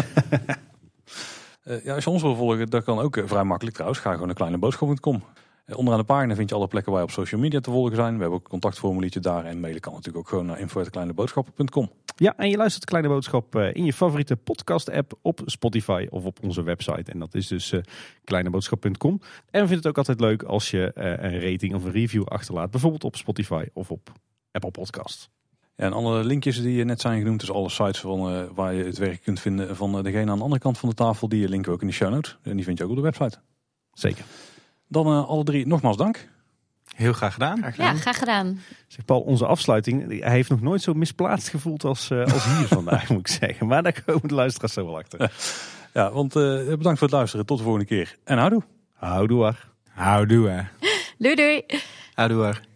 Eh, ja, als je ons wil volgen, dat kan ook eh, vrij makkelijk trouwens. Ga gewoon naar kleineboodschap.com. Eh, onderaan de pagina vind je alle plekken waar je op social media te volgen zijn. We hebben ook een contactformuliertje daar. En mailen kan natuurlijk ook gewoon naar info.kleineboodschap.com. Ja, en je luistert Kleine Boodschap eh, in je favoriete podcast-app op Spotify of op onze website. En dat is dus eh, kleineboodschap.com. En we vinden het ook altijd leuk als je een rating of een review achterlaat. Bijvoorbeeld op Spotify of op Apple Podcasts. Ja, en alle linkjes die net zijn genoemd, dus alle sites van, waar je het werk kunt vinden van degene aan de andere kant van de tafel, die linken we ook in de show notes. En die vind je ook op de website. Zeker. Dan eh, alle drie nogmaals dank. Heel graag gedaan. ja, graag gedaan. Zeg Paul, onze afsluiting, hij heeft nog nooit zo misplaatst gevoeld als, eh, als hier vandaag, moet ik zeggen. Maar daar komen de luisteraars zo wel achter. Ja, want eh, bedankt voor het luisteren. Tot de volgende keer. En houdoe. Houdoe. Houdoe hè. Doei doei. Houdoe.